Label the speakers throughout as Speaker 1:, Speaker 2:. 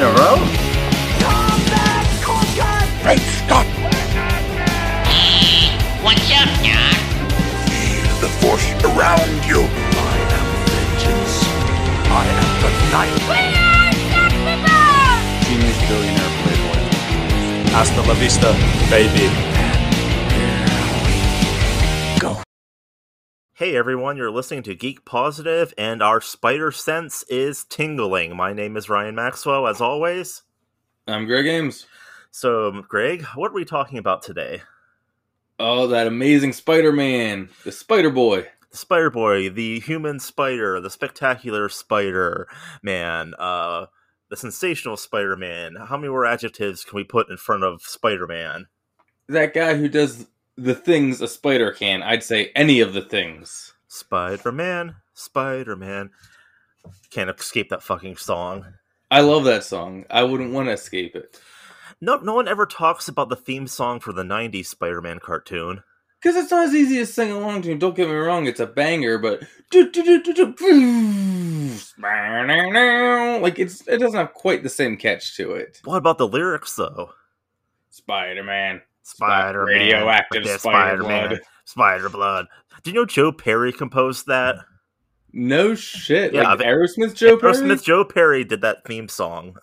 Speaker 1: in a row?
Speaker 2: Great Scott!
Speaker 3: What's up, Doc?
Speaker 2: Feel the force around you. I am vengeance. I am the night.
Speaker 1: We are Genius billionaire playboy.
Speaker 4: Hasta la vista, baby.
Speaker 5: Hey everyone, you're listening to Geek Positive, and our spider sense is tingling. My name is Ryan Maxwell, as always.
Speaker 6: I'm Greg Ames.
Speaker 5: So, Greg, what are we talking about today?
Speaker 6: Oh, that amazing Spider-Man, the Spider Boy.
Speaker 5: The Spider Boy, the human spider, the spectacular Spider Man, uh, the sensational Spider Man. How many more adjectives can we put in front of Spider Man?
Speaker 6: That guy who does the things a spider can. I'd say any of the things.
Speaker 5: Spider Man, Spider Man. Can't escape that fucking song.
Speaker 6: I love that song. I wouldn't want to escape it.
Speaker 5: No, no one ever talks about the theme song for the '90s Spider-Man cartoon.
Speaker 6: Because it's not as easy to sing along to. Don't get me wrong, it's a banger, but like it's it doesn't have quite the same catch to it.
Speaker 5: What about the lyrics, though?
Speaker 6: Spider-Man,
Speaker 5: Spider-Man,
Speaker 6: radioactive
Speaker 5: with
Speaker 6: spider
Speaker 5: Spider-Man,
Speaker 6: blood.
Speaker 5: Spider blood. Did you know Joe Perry composed that?
Speaker 6: No shit.
Speaker 5: Yeah,
Speaker 6: like Aerosmith Joe Perry.
Speaker 5: Aerosmith Joe Perry did that theme song.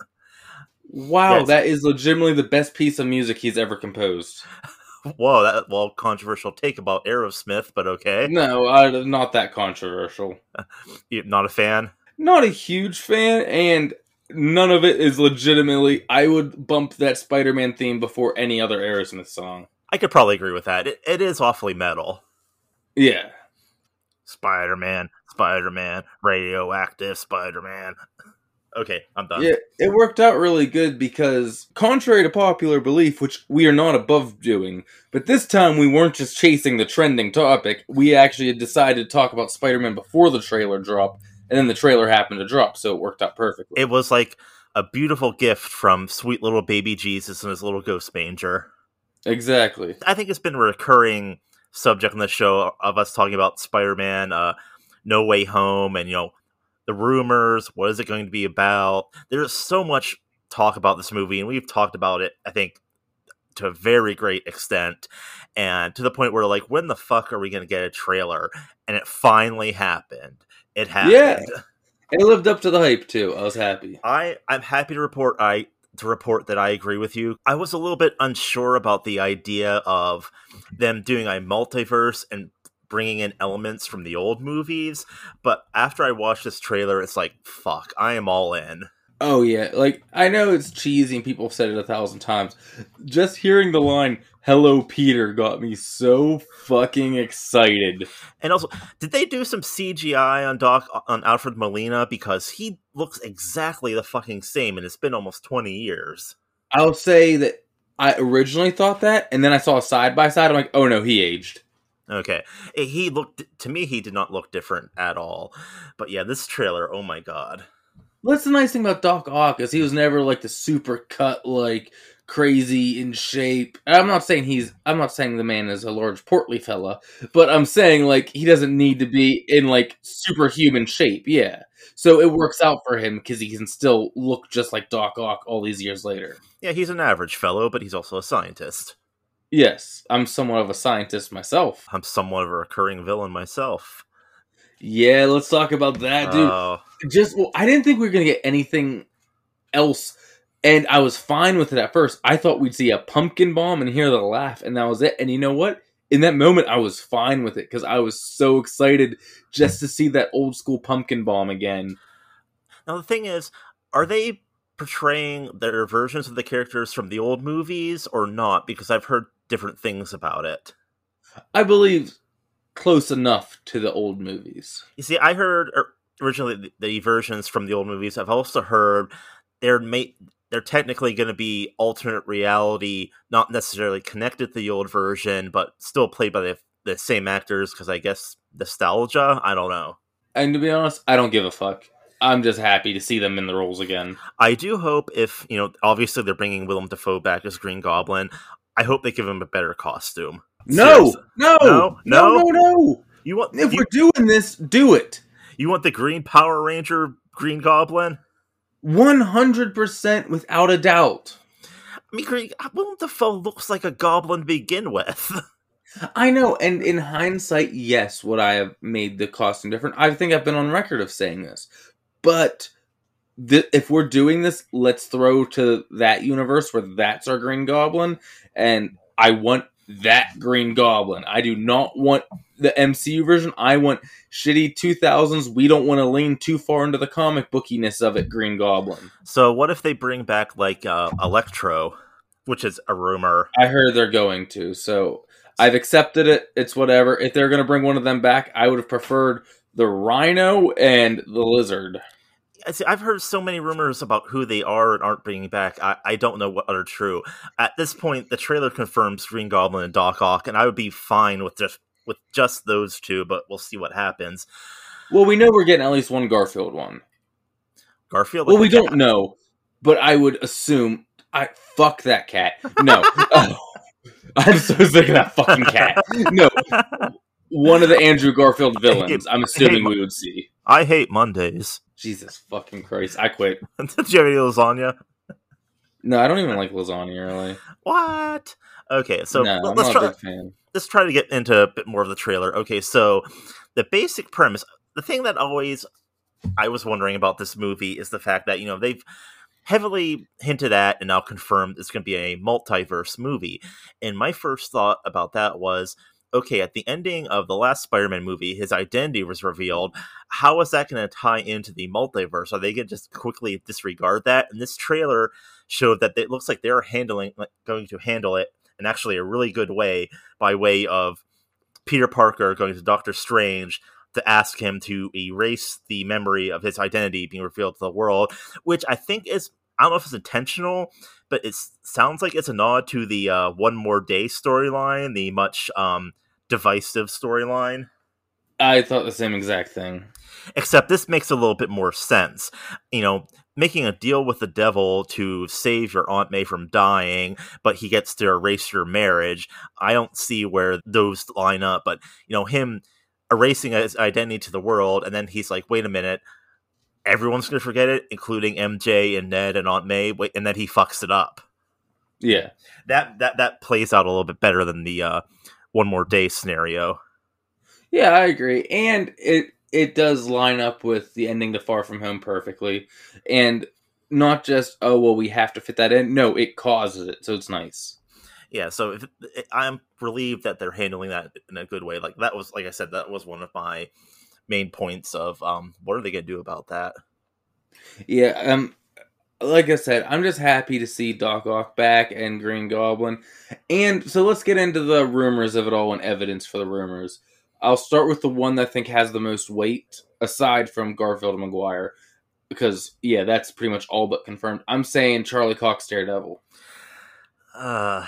Speaker 6: Wow,
Speaker 5: Yes.
Speaker 6: that is legitimately the best piece of music he's ever composed.
Speaker 5: Whoa, that well controversial take about Aerosmith, but okay.
Speaker 6: No, uh, not that controversial.
Speaker 5: You not a fan?
Speaker 6: Not a huge fan, and none of it is legitimately. I would bump that Spider-Man theme before any other Aerosmith song.
Speaker 5: I could probably agree with that. It, it is awfully metal.
Speaker 6: Yeah,
Speaker 5: Spider-Man, Spider-Man, radioactive Spider-Man. Okay, I'm done.
Speaker 6: yeah, it worked out really good because, contrary to popular belief, which we are not above doing, but this time we weren't just chasing the trending topic. We actually had decided to talk about Spider-Man before the trailer dropped, and then the trailer happened to drop, so it worked out perfectly.
Speaker 5: It was like a beautiful gift from sweet little baby Jesus and his little ghost manger.
Speaker 6: exactly.
Speaker 5: I think it's been a recurring subject on the show of us talking about Spider-Man, uh, No Way Home, and you know the rumors. What is it going to be about? There's so much talk about this movie, and we've talked about it. I think to a very great extent, and to the point where like, when the fuck are we going to get a trailer? And it finally happened. It happened.
Speaker 6: Yeah. It lived up to the hype too. I was happy.
Speaker 5: I I'm happy to report I to report that I agree with you. I was a little bit unsure about the idea of them doing a multiverse and bringing in elements from the old movies, but after I watched this trailer, it's like fuck, I am all in.
Speaker 6: Oh yeah, like I know it's cheesy and people have said it a thousand times. Just hearing the line "Hello, Peter" got me so fucking excited.
Speaker 5: And also, did they do some CGI on Doc on Alfred Molina because he looks exactly the fucking same, and it's been almost twenty years.
Speaker 6: I'll say that I originally thought that, and then I saw a side by side. I'm like, oh no, he aged.
Speaker 5: Okay, Eh, he looked to me. He did not look different at all. But yeah, this trailer. Oh my god.
Speaker 6: What's the nice thing about Doc Ock is he was never like the super cut, like crazy in shape. I'm not saying he's. I'm not saying the man is a large portly fella, but I'm saying like he doesn't need to be in like superhuman shape. Yeah, so it works out for him because he can still look just like Doc Ock all these years later.
Speaker 5: Yeah, he's an average fellow, but he's also a scientist.
Speaker 6: Yes, I'm somewhat of a scientist myself.
Speaker 5: I'm somewhat of a recurring villain myself.
Speaker 6: Yeah, let's talk about that, dude.
Speaker 5: Oh,
Speaker 6: just well, I didn't think we were gonna get anything else, and I was fine with it at first. I thought we'd see a pumpkin bomb and hear the laugh, and that was it. And you know what? In that moment, I was fine with it because I was so excited just to see that old school pumpkin bomb again.
Speaker 5: now the thing is, are they portraying their versions of the characters from the old movies or not? Because I've heard different things about it.
Speaker 6: I believe close enough to the old movies.
Speaker 5: You see, I heard originally the, versions from the old movies. I've also heard they're made. They're technically going to be alternate reality, not necessarily connected to the old version, but still played by the, the same actors. Because I guess nostalgia. I don't know.
Speaker 6: And to be honest, I don't give a fuck. I'm just happy to see them in the roles again.
Speaker 5: I do hope if you know, obviously they're bringing Willem Dafoe back as Green Goblin. I hope they give him a better costume.
Speaker 6: No, no,
Speaker 5: No,
Speaker 6: no,
Speaker 5: no. You want
Speaker 6: If we're doing this, do it.
Speaker 5: you want the Green Power Ranger Green Goblin?
Speaker 6: One hundred percent, without a doubt.
Speaker 5: I mean, Greg, Willem Dafoe looks like a goblin to begin with.
Speaker 6: I know, and in hindsight, yes, would I have made the costume different? I think I've been on record of saying this, but th- if we're doing this, let's throw to that universe where that's our Green Goblin, and I want that Green Goblin. I do not want the MCU version. I want shitty 2000s. We don't want to lean too far into the comic bookiness of it, Green Goblin.
Speaker 5: so, what if they bring back like uh, Electro, which is a rumor?
Speaker 6: I heard they're going to, so I've accepted it. It's whatever. If they're going to bring one of them back, I would have preferred the Rhino and the Lizard.
Speaker 5: I see, I've heard so many rumors about who they are and aren't bringing back. I, I don't know what are true. At this point, the trailer confirms Green Goblin and Doc Ock, and I would be fine with just with just those two. But we'll see what happens.
Speaker 6: Well, we know we're getting at least one Garfield one.
Speaker 5: Garfield.
Speaker 6: Well, we
Speaker 5: a
Speaker 6: don't know, but I would assume. I fuck that cat. No, Oh, I'm so sick of that fucking cat. No, one of the Andrew Garfield villains. I'm assuming we would see.
Speaker 5: I hate Mondays.
Speaker 6: Jesus fucking Christ! I quit.
Speaker 5: Did you have any lasagna?
Speaker 6: No, I don't even like lasagna really.
Speaker 5: What? Okay, so
Speaker 6: no,
Speaker 5: let's
Speaker 6: a
Speaker 5: try.
Speaker 6: big fan.
Speaker 5: let's try to get into a bit more of the trailer. Okay, so the basic premise, the thing that always I was wondering about this movie is the fact that you know they've heavily hinted at and now confirmed it's going to be a multiverse movie. And my first thought about that was okay, at the ending of the last Spider Man movie, his identity was revealed. How is that going to tie into the multiverse? Are they going to just quickly disregard that? And this trailer showed that it looks like they're handling, like, going to handle it in actually a really good way by way of Peter Parker going to Doctor Strange to ask him to erase the memory of his identity being revealed to the world, which I think is I don't know if it's intentional, but it sounds like it's a nod to the uh, One More Day storyline, the much um, divisive storyline.
Speaker 6: I thought the same exact thing.
Speaker 5: Except this makes a little bit more sense. You know, making a deal with the devil to save your Aunt May from dying, but he gets to erase your marriage. I don't see where those line up, but you know, him erasing his identity to the world, and then he's like, wait a minute, everyone's gonna forget it, including MJ and Ned and Aunt May, wait, and then he fucks it up.
Speaker 6: Yeah.
Speaker 5: That that that plays out a little bit better than the uh, one more day scenario.
Speaker 6: Yeah, I agree. And it it does line up with the ending to Far From Home perfectly. And not just, oh well we have to fit that in. No, it causes it, so it's nice.
Speaker 5: yeah so if, i'm relieved that they're handling that in a good way like that was like i said that was one of my main points of um what are they gonna do about that
Speaker 6: Yeah, um like I said, I'm just happy to see Doc Ock back and Green Goblin. And so let's get into the rumors of it all and evidence for the rumors. I'll start with the one that I think has the most weight, aside from Garfield and Maguire. Because yeah, that's pretty much all but confirmed. I'm saying Charlie Cox Daredevil.
Speaker 5: uh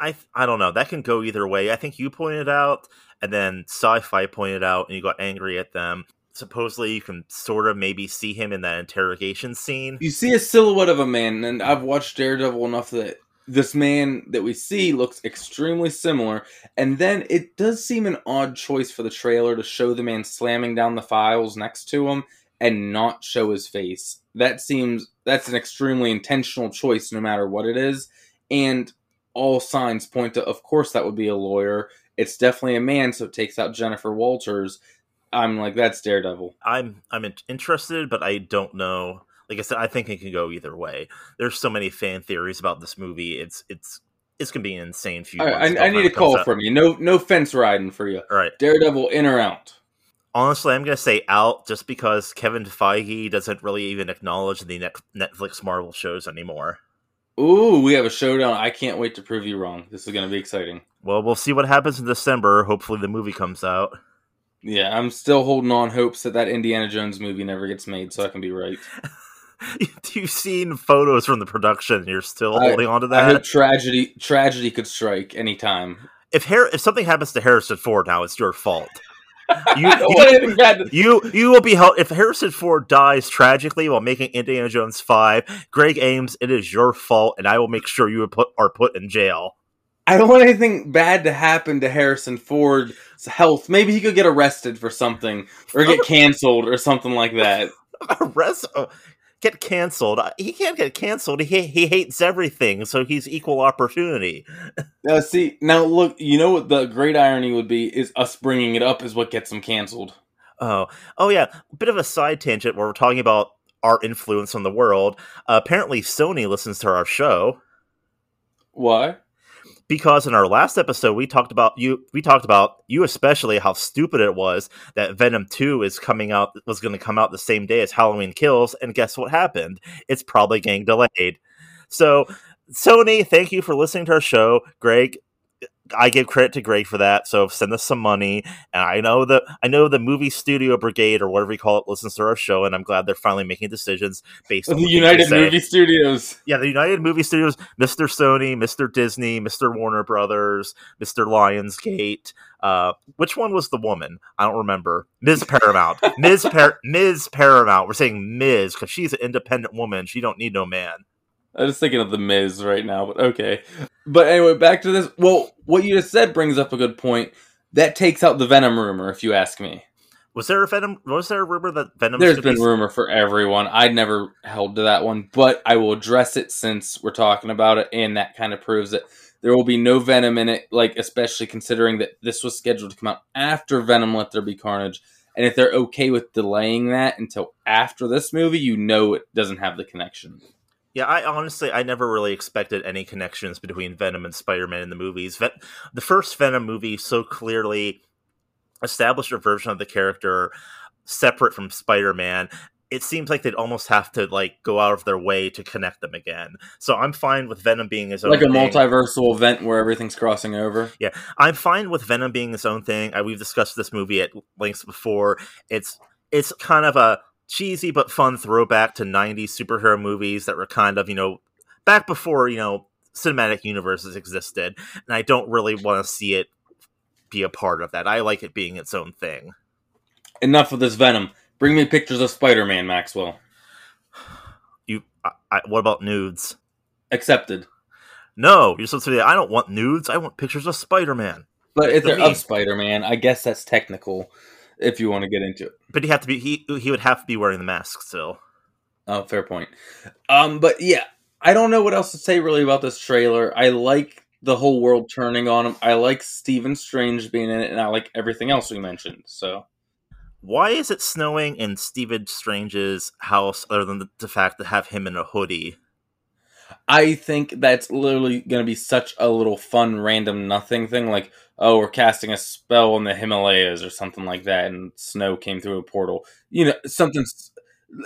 Speaker 5: i i don't know that can go either way i think you pointed out and then sci-fi pointed out and you got angry at them supposedly you can sort of maybe see him in that interrogation scene
Speaker 6: You see a silhouette of a man, and I've watched Daredevil enough that this man that we see looks extremely similar. And then it does seem an odd choice for the trailer to show the man slamming down the files next to him and not show his face. That seems that's an extremely intentional choice, no matter what it is. And all signs point to, of course, that would be a lawyer. It's definitely a man, so it takes out Jennifer Walters. I'm like, that's Daredevil.
Speaker 5: I'm I'm in- interested, but I don't know. Like I said, I think it can go either way. There's so many fan theories about this movie. It's it's it's gonna be an insane few.
Speaker 6: Right, I, I need a
Speaker 5: time it comes
Speaker 6: call
Speaker 5: out.
Speaker 6: from you. No, no fence riding for you.
Speaker 5: All right.
Speaker 6: Daredevil in or out?
Speaker 5: Honestly, I'm gonna say out just because Kevin Feige doesn't really even acknowledge the Net- Netflix Marvel shows anymore.
Speaker 6: Ooh, we have a showdown. I can't wait to prove you wrong. This is going to be exciting.
Speaker 5: Well, we'll see what happens in December. Hopefully, the movie comes out.
Speaker 6: Yeah, I'm still holding on hopes that that Indiana Jones movie never gets made, so I can be right.
Speaker 5: You've seen photos from the production, and you're still
Speaker 6: I-
Speaker 5: holding on to
Speaker 6: I hope
Speaker 5: that.
Speaker 6: tragedy tragedy could strike anytime.
Speaker 5: If Har- if something happens to Harrison Ford now, it's your fault. You, you-
Speaker 6: want anything bad to-
Speaker 5: You you will be held if Harrison Ford dies tragically while making Indiana Jones five. Greg Ames, it is your fault, and I will make sure you are put are put in jail.
Speaker 6: I don't want anything bad to happen to Harrison Ford's health. Maybe he could get arrested for something or get canceled or something like that.
Speaker 5: Arrest, uh, get canceled. Uh, He can't get canceled. He he hates everything, so he's equal opportunity.
Speaker 6: Now, see, now look, you know what the great irony would be is us bringing it up is what gets him canceled.
Speaker 5: Oh, oh yeah. Bit of a side tangent where we're talking about our influence on the world. Uh, apparently, Sony listens to our show
Speaker 6: Why?
Speaker 5: Because in our last episode we talked about you. We talked about you especially how stupid it was that Venom Two is coming out was going to come out the same day as Halloween Kills, and guess what happened? It's probably getting delayed. So, Sony, thank you for listening to our show, Greg. I give credit to Greg for that. So send us some money. And I know that I know the movie studio brigade or whatever you call it listens to our show, and I'm glad they're finally making decisions based on
Speaker 6: The United. Movie Studios.
Speaker 5: Yeah, the United Movie Studios, Mr. Sony, Mr. Disney, Mr. Warner Brothers, Mr. Lionsgate. Uh, which one was the woman? I don't remember. Ms. Paramount. Ms. Par- Ms. Paramount. We're saying Ms. because she's an independent woman. She don't need no man.
Speaker 6: I was thinking of the Miz right now, but okay. But anyway, back to this. Well, what you just said brings up a good point. That takes out the Venom rumor, if you ask me.
Speaker 5: Was there a Venom? Was there a rumor that Venom?
Speaker 6: There's been rumor for everyone. I never held to that one, but I will address it since we're talking about it, and that kind of proves it. There will be no Venom in it, like especially considering that this was scheduled to come out after Venom Let There Be Carnage. And if they're okay with delaying that until after this movie, you know it doesn't have the connection.
Speaker 5: Yeah, I honestly I never really expected any connections between Venom and Spider-Man in the movies. Ven- the first Venom movie so clearly established a version of the character separate from Spider-Man. It seems like they'd almost have to like go out of their way to connect them again. So I'm fine with Venom being his own
Speaker 6: Like a
Speaker 5: thing.
Speaker 6: multiversal event where everything's crossing over.
Speaker 5: Yeah, I'm fine with Venom being his own thing. I, we've discussed this movie at lengths before. It's it's kind of a cheesy but fun throwback to 90s superhero movies that were kind of, you know, back before, you know, cinematic universes existed. And I don't really want to see it be a part of that. I like it being its own thing.
Speaker 6: Enough of this Venom. Bring me pictures of Spider Man, Maxwell.
Speaker 5: You I, I, what about nudes?
Speaker 6: Accepted.
Speaker 5: No, you're supposed to say I don't want nudes. I want pictures of Spider-Man.
Speaker 6: But if they're
Speaker 5: me-
Speaker 6: of Spider Man, I guess that's technical if you want to get into it.
Speaker 5: But he have to be he he would have to be wearing the mask still.
Speaker 6: Oh, fair point. Um, but yeah, I don't know what else to say really about this trailer. I like the whole world turning on him. I like Stephen Strange being in it, and I like everything else we mentioned. So
Speaker 5: Why is it snowing in Stephen Strange's house other than the, the fact to have him in a hoodie?
Speaker 6: I think that's literally going to be such a little fun, random nothing thing. Like, oh, we're casting a spell in the Himalayas or something like that, and snow came through a portal. You know, something.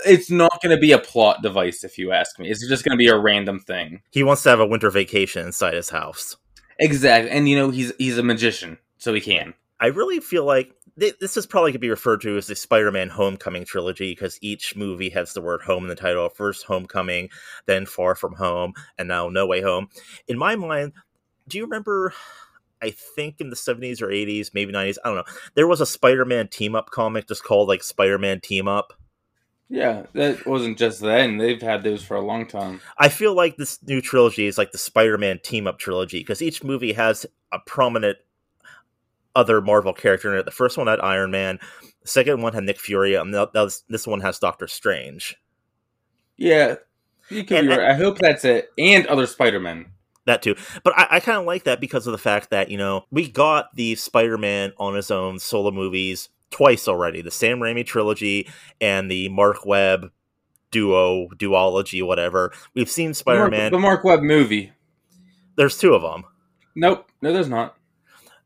Speaker 6: It's not going to be a plot device, if you ask me. It's just going to be a random thing.
Speaker 5: He wants to have a winter vacation inside his house.
Speaker 6: Exactly, and you know he's he's a magician, so he can.
Speaker 5: I really feel like this is probably going to be referred to as the Spider-Man Homecoming trilogy because each movie has the word "home" in the title. First, Homecoming, then Far From Home, and now No Way Home. In my mind, do you remember? I think in the seventies or eighties, maybe nineties. I don't know. There was a Spider-Man team-up comic just called like Spider-Man Team Up.
Speaker 6: Yeah, that wasn't just then. They've had those for a long time.
Speaker 5: I feel like this new trilogy is like the Spider-Man team-up trilogy because each movie has a prominent other Marvel character in it. The first one had Iron Man, the second one had Nick Fury, and the- this one has Doctor Strange.
Speaker 6: Yeah, you could
Speaker 5: And-
Speaker 6: be right. I hope that's it. And other Spider Men.
Speaker 5: That too, but I, I kind of like that because of the fact that you know we got the Spider-Man on his own solo movies twice already: the Sam Raimi trilogy and the Mark Webb duo duology, whatever. We've seen Spider-Man.
Speaker 6: the Mark Webb movie.
Speaker 5: There's two of them.
Speaker 6: Nope, no, there's not.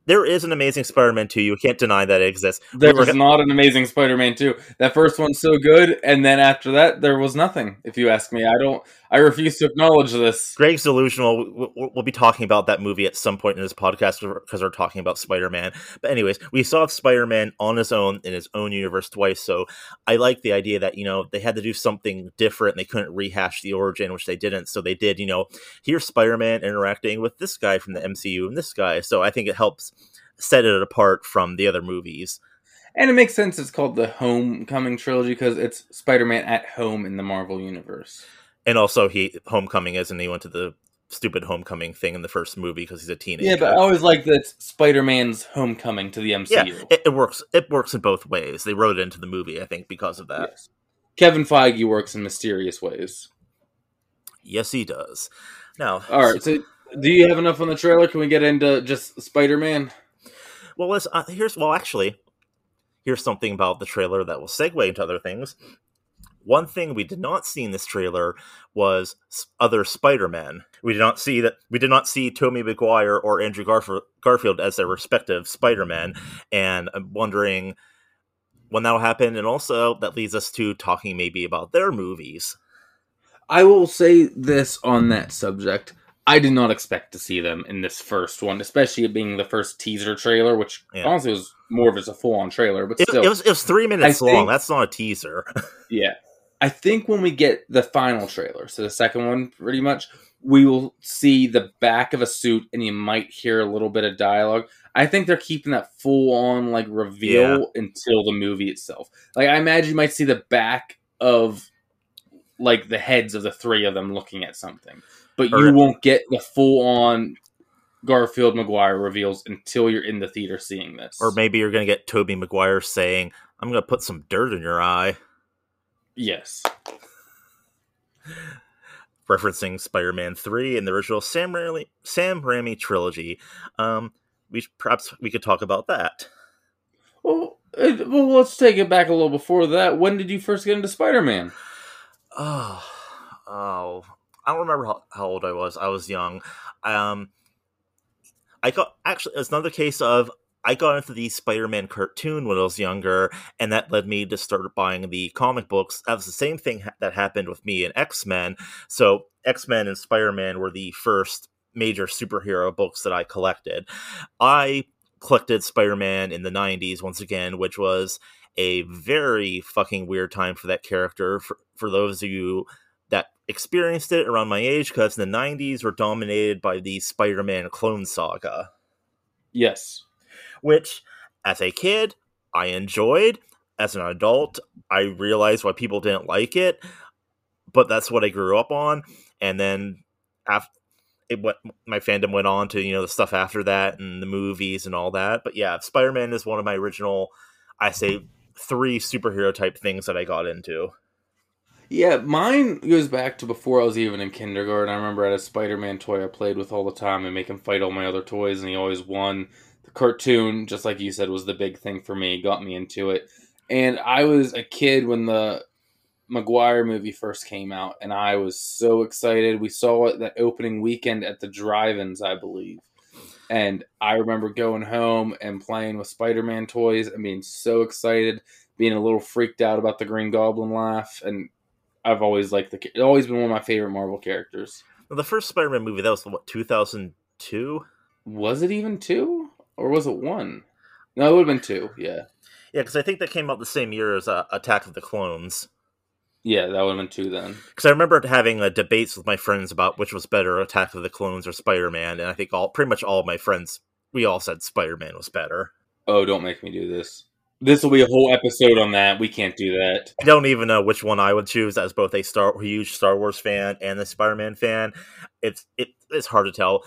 Speaker 5: There is an Amazing Spider-Man 2. You can't deny that it exists.
Speaker 6: There was not an Amazing Spider Man two. That first one's so good, and then after that, there was nothing. If you ask me, I don't. I refuse to acknowledge this.
Speaker 5: Greg's delusional. We- we- We'll be talking about that movie at some point in this podcast because we're talking about Spider Man. But, anyways, we saw Spider Man on his own in his own universe twice. So I like the idea that, you know, they had to do something different. They couldn't rehash the origin, which they didn't. So they did, you know, here's Spider Man interacting with this guy from the MCU and this guy. So I think it helps set it apart from the other movies.
Speaker 6: And it makes sense. It's called the Homecoming trilogy because it's Spider Man at home in the Marvel universe.
Speaker 5: And also, he Homecoming is, and he went to the stupid Homecoming thing in the first movie because he's a teenager.
Speaker 6: Yeah, but I always like that Spider Man's Homecoming to the MCU.
Speaker 5: Yeah, it, it works. It works in both ways. They wrote it into the movie, I think, because of that.
Speaker 6: Yes. Kevin Feige works in mysterious ways.
Speaker 5: Yes, he does. Now,
Speaker 6: All right, so do you have enough on the trailer? Can we get into just Spider Man?
Speaker 5: well, let's, uh, here's well, actually, here's something about the trailer that will segue into other things. One thing we did not see in this trailer was other Spider-Man. We did not see that. We did not see Tobey Maguire or Andrew Garf- Garfield as their respective Spider-Man, and I'm wondering when that will happen. And also, that leads us to talking maybe about their movies.
Speaker 6: I will say this on that subject. I did not expect to see them in this first one, especially it being the first teaser trailer, which
Speaker 5: Yeah.
Speaker 6: honestly was more of as a full on trailer, but
Speaker 5: It,
Speaker 6: still.
Speaker 5: it was it was three minutes
Speaker 6: I
Speaker 5: long.
Speaker 6: think-
Speaker 5: That's not a teaser.
Speaker 6: Yeah. I think when we get the final trailer, so the second one pretty much, we will see the back of a suit and you might hear a little bit of dialogue. I think they're keeping that full on like reveal until the movie itself. Like I imagine you might see the back of like the heads of the three of them looking at something. But
Speaker 5: Or-
Speaker 6: you won't get the full on Garfield Maguire reveals until you're in the theater seeing this.
Speaker 5: or maybe you're gonna get Tobey Maguire saying, "I'm gonna put some dirt in your eye."
Speaker 6: Yes.
Speaker 5: referencing Spider-Man Three and the original Sam Raimi, Sam Raimi trilogy. Um, we perhaps we could talk about that.
Speaker 6: Well, well, let's take it back a little before that. When did you first get into Spider Man?
Speaker 5: Oh, oh, I don't remember how, how old I was. I was young. Um, I got actually it's another case of I got into the Spider-Man cartoon when I was younger, and that led me to start buying the comic books. That was the same thing ha- that happened with me in X-Men. So X-Men and Spider-Man were the first major superhero books that I collected. I collected Spider-Man in the 90s once again, which was a very fucking weird time for that character. For, for those of you that experienced it around my age, because the 90s were dominated by the Spider Man clone saga,
Speaker 6: Yes.
Speaker 5: Which, as a kid, I enjoyed. As an adult, I realized why people didn't like it, but that's what I grew up on. And then after it went, my fandom went on to you know the stuff after that and the movies and all that. But yeah, Spider Man is one of my original, I say, three superhero type things that I got into.
Speaker 6: Yeah, mine goes back to before I was even in kindergarten. I remember I had a Spider Man toy I played with all the time and make him fight all my other toys, and he always won. The cartoon, just like you said, was the big thing for me, got me into it. And I was a kid when the Maguire movie first came out, and I was so excited. We saw it that opening weekend at the drive ins, I believe. And I remember going home and playing with Spider Man toys and being so excited, being a little freaked out about the Green Goblin laugh. And I've always liked the, it's always been one of my favorite Marvel characters.
Speaker 5: The first Spider Man movie that was what two thousand two.
Speaker 6: Was it even two? Or was it one? No, it would have been two, yeah.
Speaker 5: Yeah, because I think that came out the same year as uh, Attack of the Clones.
Speaker 6: Yeah, that would have been two then.
Speaker 5: Because I remember having uh, debates with my friends about which was better, Attack of the Clones or Spider Man, and I think all pretty much all of my friends we all said Spider Man was better.
Speaker 6: Oh, don't make me do this. This will be a whole episode on that. We can't do that.
Speaker 5: I don't even know which one I would choose as both a Star huge Star Wars fan and a Spider Man fan. It's it, it's hard to tell.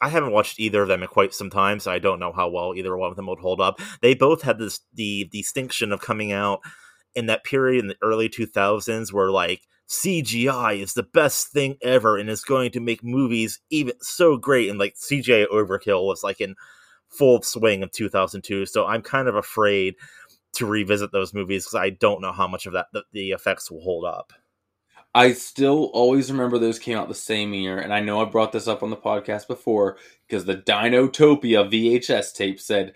Speaker 5: I haven't watched either of them in quite some time, so I don't know how well either one of them would hold up. They both had this the distinction of coming out in that period in the early 2000s where like CGI is the best thing ever and is going to make movies even so great and like CGI overkill was like in full swing of 2002 so I'm kind of afraid to revisit those movies because I don't know how much of that the, the effects will hold up.
Speaker 6: I still always remember those came out the same year, and I know I brought this up on the podcast before because the Dinotopia VHS tape said,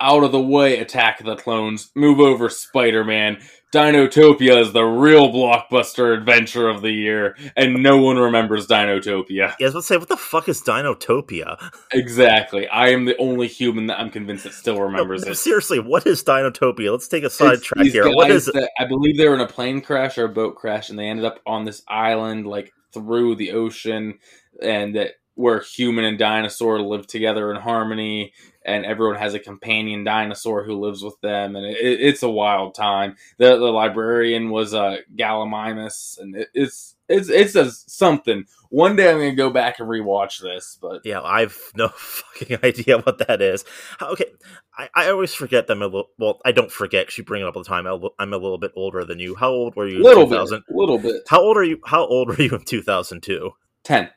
Speaker 6: "Out of the way, Attack of the Clones, move over, Spider-Man." Dinotopia is the real blockbuster adventure of the year, and no one remembers Dinotopia.
Speaker 5: Yeah, I was about to say, what the fuck is Dinotopia?
Speaker 6: Exactly. I am the only human that I'm convinced that still remembers
Speaker 5: No,
Speaker 6: it.
Speaker 5: seriously, what is Dinotopia? Let's take a sidetrack here. What is it?
Speaker 6: I believe they were in a plane crash or a boat crash, and they ended up on this island, like through the ocean, and that where human and dinosaur live together in harmony, and everyone has a companion dinosaur who lives with them, and it, it's a wild time. The the librarian was uh, Gallimimus, and it, it's It's it's a something. One day I'm gonna go back and rewatch this, but
Speaker 5: Yeah, I've no fucking idea what that is. Okay, I, I always forget them a little. Well, I don't forget because you bring it up all the time. I'm a little bit older than you. How old were you? in
Speaker 6: little bit, little bit.
Speaker 5: How old are you? How old were you in 2002?
Speaker 6: Ten.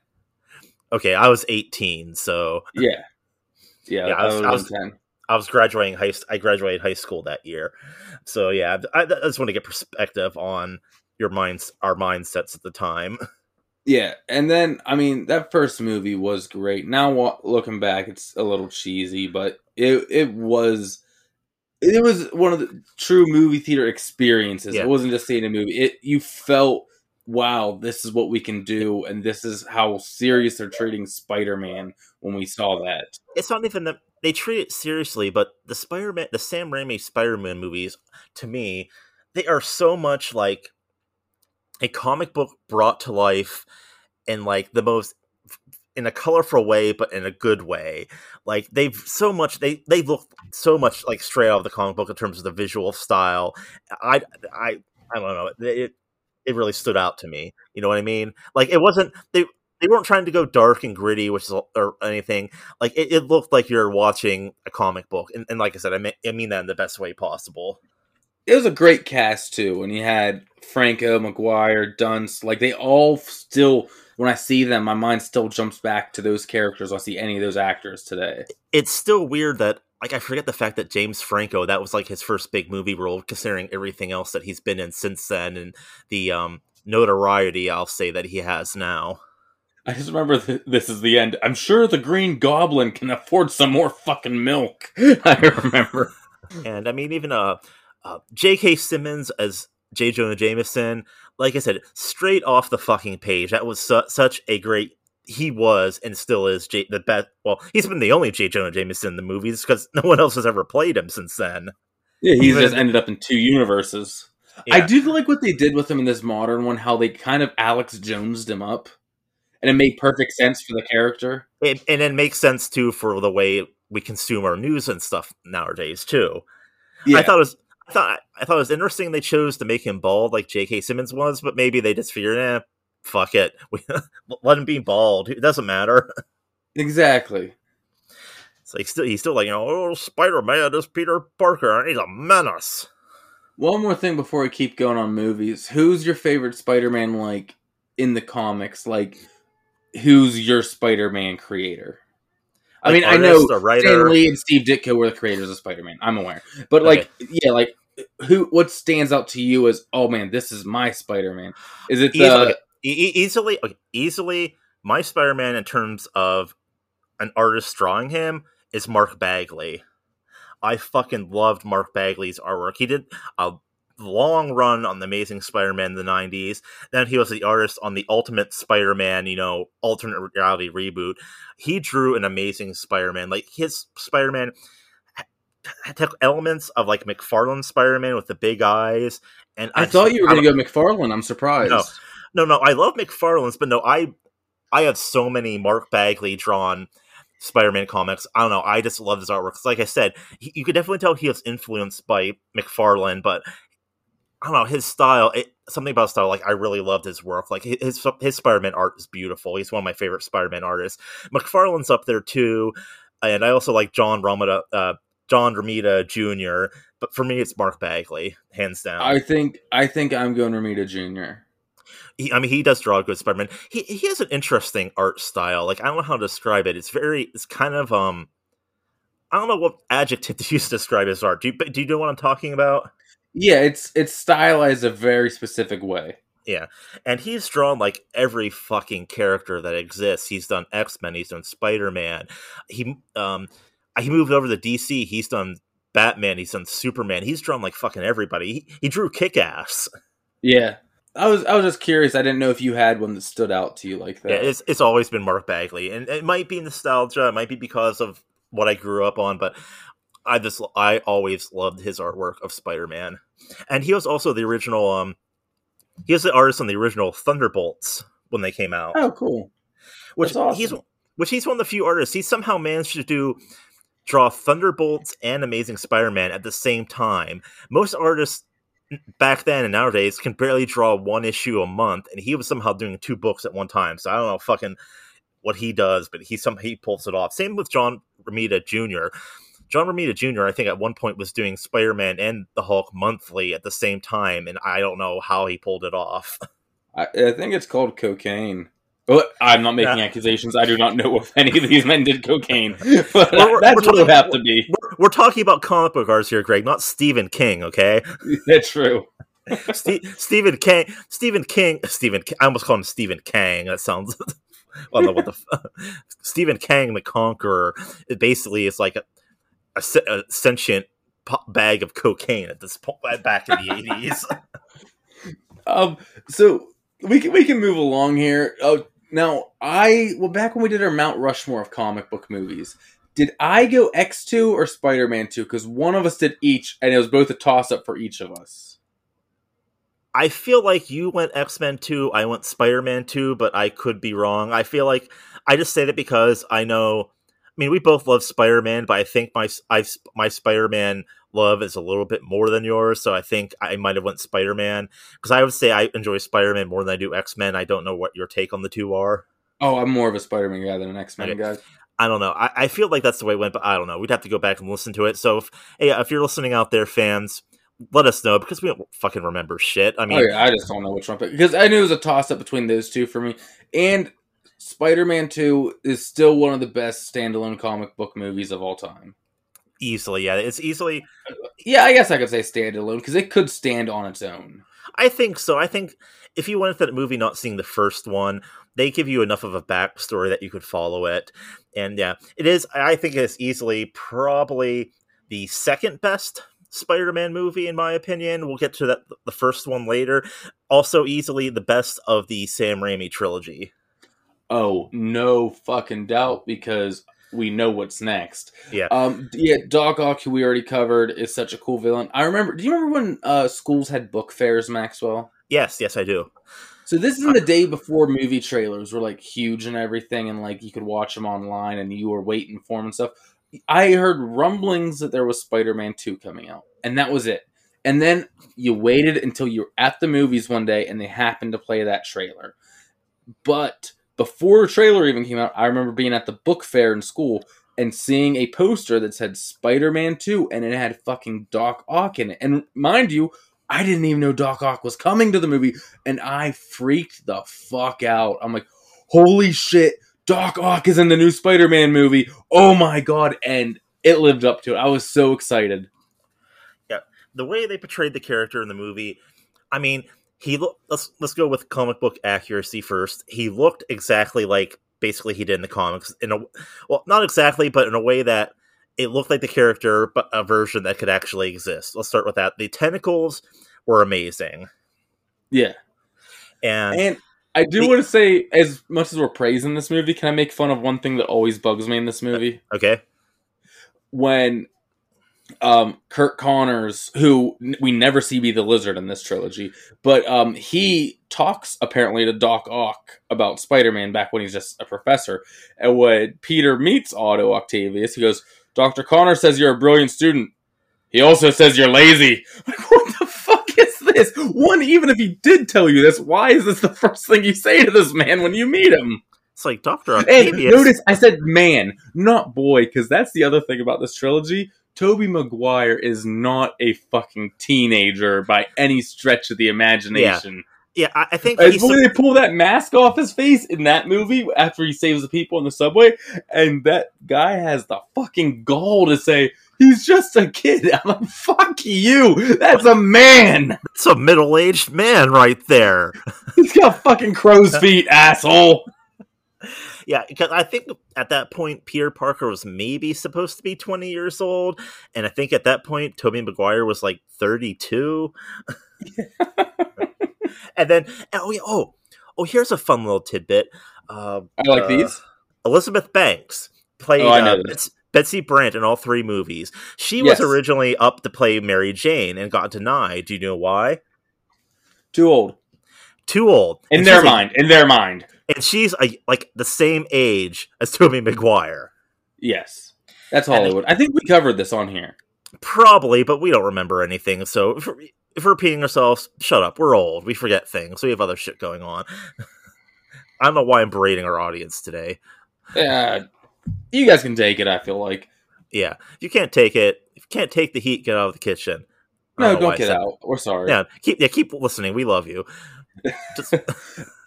Speaker 5: Okay, I was 18, so
Speaker 6: Yeah, yeah.
Speaker 5: Yeah, I was- I was-
Speaker 6: ten.
Speaker 5: I was graduating high. I graduated high school that year, so yeah. I, I just want to get perspective on your minds, our mindsets at the time.
Speaker 6: Yeah, and then I mean that first movie was great. Now looking back, it's a little cheesy, but it it was it was one of the true movie theater experiences.
Speaker 5: Yeah.
Speaker 6: It wasn't just seeing a movie. It you felt wow, this is what we can do, and this is how serious they're treating Spider Man when we saw that.
Speaker 5: it's not even that they treat it seriously, but the Spider-Man, the Sam Raimi Spider-Man movies, to me, they are so much like a comic book brought to life in like the most in a colorful way, but in a good way. Like they've so much they they look so much like straight out of the comic book in terms of the visual style. I I I don't know it. It really stood out to me. You know what I mean? Like it wasn't they they weren't trying to go dark and gritty, which is or anything. Like it, it looked like you're watching a comic book, and, and like I said, I mean, I mean that in the best way possible.
Speaker 6: It was a great cast too, and you had Franco, Maguire, Dunst. Like they all still, when I see them, my mind still jumps back to those characters. When I see any of those actors today.
Speaker 5: It's still weird that like I forget the fact that James Franco that was like his first big movie role, considering everything else that he's been in since then, and the um notoriety I'll say that he has now.
Speaker 6: I just remember th- this is the end. I'm sure the Green Goblin can afford some more fucking milk. I remember.
Speaker 5: And I mean, even uh, uh J.K. Simmons as J. Jonah Jameson, like I said, straight off the fucking page. That was su- such a great. He was and still is J- the best. Well, he's been the only J. Jonah Jameson in the movies because no one else has ever played him since then.
Speaker 6: Yeah, he's
Speaker 5: Even-
Speaker 6: just ended up in two universes.
Speaker 5: Yeah.
Speaker 6: I do like what they did with him in this modern one. How they kind of Alex Jonesed him up, and it made perfect sense for the character.
Speaker 5: It, and it makes sense too for the way we consume our news and stuff nowadays too.
Speaker 6: Yeah,
Speaker 5: I thought it was. I thought I thought it was interesting they chose to make him bald like J.K. Simmons was, but maybe they just figured, eh, fuck it, we, let him be bald. It doesn't matter.
Speaker 6: exactly.
Speaker 5: It's like still he's still like you know, oh Spider Man is Peter Parker and he's a menace.
Speaker 6: One more thing before we keep going on movies. Who's your favorite Spider-Man like in the comics? Like who's your Spider-Man creator? I
Speaker 5: Like
Speaker 6: mean, I know
Speaker 5: artist, a writer.
Speaker 6: Stan Lee and Steve Ditko were the creators of Spider-Man. I'm aware. But like yeah, like who what stands out to you as oh man, this is my Spider-Man? Is it the
Speaker 5: Easily, e- easily, okay, easily, my Spider Man in terms of an artist drawing him is Mark Bagley. I fucking loved Mark Bagley's artwork. He did a long run on the Amazing Spider-Man in the '90s. Then he was the artist on the Ultimate Spider-Man, you know, alternate reality reboot. He drew an amazing Spider-Man. Like his Spider-Man took elements of like McFarlane Spider-Man with the big eyes. And
Speaker 6: I
Speaker 5: just-
Speaker 6: thought you were going to go McFarlane. I'm surprised.
Speaker 5: No. No, no, I love McFarlane's, but no, I I have so many Mark Bagley drawn Spider-Man comics. I don't know. I just love his artwork. like I said, he, you could definitely tell he was influenced by McFarlane, but I don't know his style. It, something about style, like I really loved his work. Like his his Spider-Man art is beautiful. He's one of my favorite Spider-Man artists. McFarlane's up there too, and I also like John Romita, uh, John Romita Jr. But for me, it's Mark Bagley, hands down.
Speaker 6: I think I think I'm going Romita Jr.
Speaker 5: he, I mean, he does draw a good Spider-Man. He he has an interesting art style. Like I don't know how to describe it. It's very, it's kind of um, I don't know what adjective to use to describe his art. Do you do you know what I'm talking about?
Speaker 6: Yeah, it's it's stylized a very specific way.
Speaker 5: Yeah, and he's drawn like every fucking character that exists. He's done X Men. He's done Spider Man. He um, he moved over to DC. He's done Batman. He's done Superman. He's drawn like fucking everybody. He, he drew Kick Ass.
Speaker 6: Yeah. I was I was just curious. I didn't know if you had one that stood out to you like that.
Speaker 5: Yeah, it's it's always been Mark Bagley, and it might be nostalgia. It might be because of what I grew up on, but I just I always loved his artwork of Spider Man, and he was also the original. Um, he was the artist on the original Thunderbolts when they came out,
Speaker 6: oh, cool.
Speaker 5: which
Speaker 6: awesome.
Speaker 5: he's which he's one of the few artists. He somehow managed to do draw Thunderbolts and Amazing Spider Man at the same time. Most artists back then and nowadays can barely draw one issue a month, and he was somehow doing two books at one time. So I don't know fucking what he does, but he some he pulls it off. Same with John Romita Jr. John Romita Jr. I think at one point was doing Spider Man and the Hulk monthly at the same time, and I don't know how he pulled it off.
Speaker 6: I, I think it's called cocaine. Well, I'm not making
Speaker 5: Yeah.
Speaker 6: accusations. I do not know if any of these men did cocaine, but
Speaker 5: We're- we're
Speaker 6: that's what
Speaker 5: talking-
Speaker 6: would have to be.
Speaker 5: We're, we're talking about comic book artists here, Greg, not Stephen King. Okay,
Speaker 6: That's true.
Speaker 5: Ste- Stephen King. Stephen King. Stephen. I almost called him Stephen Kang. That sounds. well, no, what the. F- Stephen Kang, the Conqueror. It basically is like a, a, a sentient bag of cocaine at this point back in the eighties.
Speaker 6: Um, so we can we can move along here. Oh, now I well back when we did our Mount Rushmore of comic book movies, did I go X two or Spider Man two? Because one of us did each, and it was both a toss up for each of us.
Speaker 5: I feel like you went X Men 2, I went Spider Man 2, but I could be wrong. I feel like I just say that because I know. I mean, we both love Spider Man, but I think my I, my Spider Man love is a little bit more than yours. So I think I might have went Spider Man because I would say I enjoy Spider Man more than I do X Men. I don't know what your take on the two are.
Speaker 6: Oh, I'm more of a Spider Man guy than an X Men
Speaker 5: Okay.
Speaker 6: guy.
Speaker 5: I don't know. I, I feel like that's the way it went, but I don't know. We'd have to go back and listen to it. So if hey, if you're listening out there, fans, let us know because we don't fucking remember shit. I oh, mean,
Speaker 6: oh yeah, I just don't know which one because I knew it was a toss up between those two for me. And Spider Man two is still one of the best standalone comic book movies of all time.
Speaker 5: Easily, yeah, it's easily
Speaker 6: Yeah, I guess I could say standalone because it could stand on its own.
Speaker 5: I think so. I think if you went into that movie not seeing the first one, they give you enough of a backstory that you could follow it. And yeah, it is. I think it's easily probably the second best Spider-Man movie in my opinion. We'll get to that the first one later. Also, easily the best of the Sam Raimi trilogy.
Speaker 6: Oh, no fucking doubt because we know what's next.
Speaker 5: Yeah.
Speaker 6: Um yeah, Doc Ock, who we already covered, is such a cool villain. I remember do you remember when uh schools had book fairs, Maxwell?
Speaker 5: Yes, yes, I do.
Speaker 6: So this is in the day before movie trailers were like huge and everything, and like you could watch them online, and you were waiting for them and stuff. I heard rumblings that there was Spider-Man Two coming out, and that was it. And then you waited until you were at the movies one day, and they happened to play that trailer. But before trailer even came out, I remember being at the book fair in school and seeing a poster that said Spider-Man Two, and it had fucking Doc Ock in it. And mind you, I didn't even know Doc Ock was coming to the movie and I freaked the fuck out. I'm like, holy shit, Doc Ock is in the new Spider Man movie. Oh my god. And it lived up to it. I was so excited. Yeah.
Speaker 5: The way they portrayed the character in the movie, I mean, he look. Let's let's go with comic book accuracy first. He looked exactly like basically he did in the comics. In a well, not exactly, but in a way that it looked like the character, but a version that could actually exist. Let's start with that. The tentacles were amazing,
Speaker 6: Yeah.
Speaker 5: and
Speaker 6: And I do
Speaker 5: The-
Speaker 6: want to say, as much as we're praising this movie, can I make fun of one thing that always bugs me in this movie?
Speaker 5: okay,
Speaker 6: when um Curt Connors, who we never see be the lizard in this trilogy, but um he talks apparently to Doc Ock about Spider-Man back when he's just a professor. And when Peter meets Otto Octavius, he goes, Dr. Connor says you're a brilliant student. He also says you're lazy. Like, what the fuck is this? One, even if he did tell you this, why is this the first thing you say to this man when you meet him?
Speaker 5: it's like Doctor
Speaker 6: And
Speaker 5: Octavius.
Speaker 6: notice I said man, not boy, because that's the other thing about this trilogy. Tobey Maguire is not a fucking teenager by any stretch of the imagination.
Speaker 5: yeah, I, I think he's
Speaker 6: they pull that mask off his face in that movie after he saves the people in the subway, and that guy has the fucking gall to say he's just a kid. I'm like, fuck you. That's a man.
Speaker 5: it's a middle-aged man right there.
Speaker 6: He's got fucking crow's feet, asshole.
Speaker 5: Yeah, because I think at that point Peter Parker was maybe supposed to be 20 years old, and I think at that point Tobey Maguire was like 32. and then oh yeah, oh oh here's a fun little tidbit. Uh,
Speaker 6: I like
Speaker 5: uh,
Speaker 6: these.
Speaker 5: Elizabeth Banks played
Speaker 6: Oh,
Speaker 5: uh. Betty Brant in all three movies. She
Speaker 6: Yes.
Speaker 5: was originally up to play Mary Jane and got denied. Do you know why?
Speaker 6: Too old.
Speaker 5: Too old.
Speaker 6: In
Speaker 5: And
Speaker 6: their mind. In their mind.
Speaker 5: And she's a, like the same age as Tobey Maguire.
Speaker 6: Yes. That's Hollywood. I think we covered this on here.
Speaker 5: Probably, but we don't remember anything. So if we're repeating ourselves, shut up. We're old. We forget things. We have other shit going on. I don't know why I'm berating our audience today.
Speaker 6: Yeah, you guys can take it. I feel like
Speaker 5: Yeah, if you can't take it, if you can't take the heat, get out of the kitchen.
Speaker 6: No,
Speaker 5: why
Speaker 6: don't get out. We're sorry.
Speaker 5: Yeah, keep yeah keep listening. We love you. Just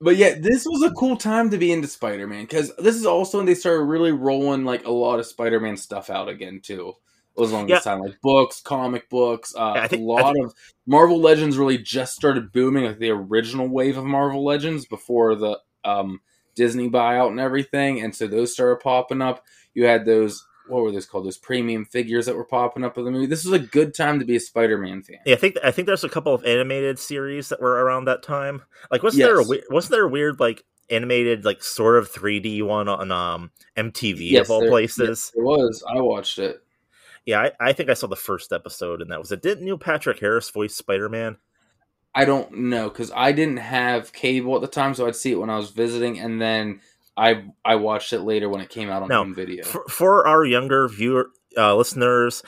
Speaker 6: But yeah, this was a cool time to be into Spider Man because this is also when they started really rolling like a lot of Spider Man stuff out again too. It was along
Speaker 5: Yeah.
Speaker 6: this time, like books, comic books. Uh,
Speaker 5: Yeah, think-
Speaker 6: a lot of Marvel Legends really just started booming, like the original wave of Marvel Legends before the um, Disney buyout and everything, and so those started popping up. You had those what were those called? Those premium figures that were popping up in the movie. This was a good time to be a Spider Man fan.
Speaker 5: yeah, I think I think there's a couple of animated series that were around that time. Like, wasn't there a wasn't there a weird like animated like sort of 3D one on um MTV
Speaker 6: Yes,
Speaker 5: of all
Speaker 6: there-
Speaker 5: places?
Speaker 6: It was. I watched it.
Speaker 5: Yeah, I, I think I saw the first episode, and that was it. Didn't Neil Patrick Harris voice Spider Man?
Speaker 6: I don't know because I didn't have cable at the time, so I'd see it when I was visiting, and then I I watched it later when it came out on
Speaker 5: No,
Speaker 6: home video.
Speaker 5: For, for our younger viewer uh, listeners,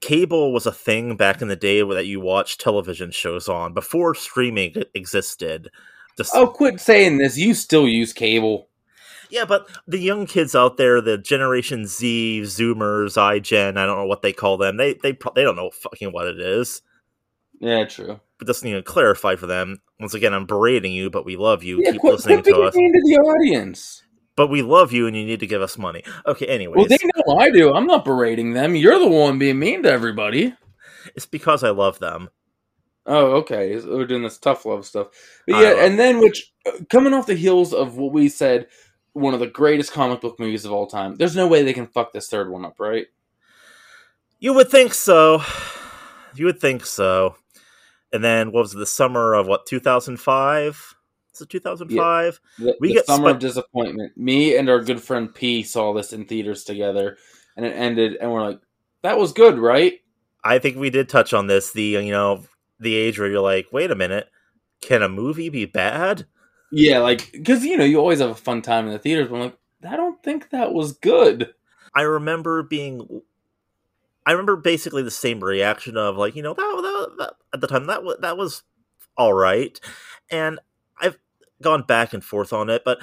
Speaker 5: cable was a thing back in the day that you watched television shows on before streaming existed. Just,
Speaker 6: oh, quit saying this! You still use cable?
Speaker 5: yeah, but the young kids out there, the Generation Z, Zoomers, iGen, I don't know what they call them. They they pro- they don't know fucking what it is.
Speaker 6: Yeah, true.
Speaker 5: But just need to clarify for them. Once again, I'm berating you, but we love you.
Speaker 6: Yeah,
Speaker 5: Keep
Speaker 6: quit,
Speaker 5: listening
Speaker 6: quit
Speaker 5: to us.
Speaker 6: mean to the audience.
Speaker 5: But we love you, and you need to give us money. Okay, anyways,
Speaker 6: Well, they know I do. I'm not berating them. You're the one being mean to everybody.
Speaker 5: it's because I love them.
Speaker 6: Oh, okay. We're doing this tough love stuff. But yeah, and then which uh, coming off the heels of what we said, one of the greatest comic book movies of all time. There's no way they can fuck this third one up, right?
Speaker 5: You would think so. You would think so. And then what was it, the summer of what 2005? Is it 2005?
Speaker 6: The,
Speaker 5: We
Speaker 6: the
Speaker 5: get
Speaker 6: summer
Speaker 5: Spi-
Speaker 6: of disappointment. Me and our good friend P saw this in theaters together, and it ended, and we're like, "That was good, right?"
Speaker 5: I think we did touch on this. The you know the age where you're like, wait a minute, can a movie be bad?
Speaker 6: Yeah, like because you know you always have a fun time in the theaters. But I'm like, I don't think that was good.
Speaker 5: I remember being. I remember basically the same reaction of like you know that, that, that at the time that that was all right, and I've gone back and forth on it, but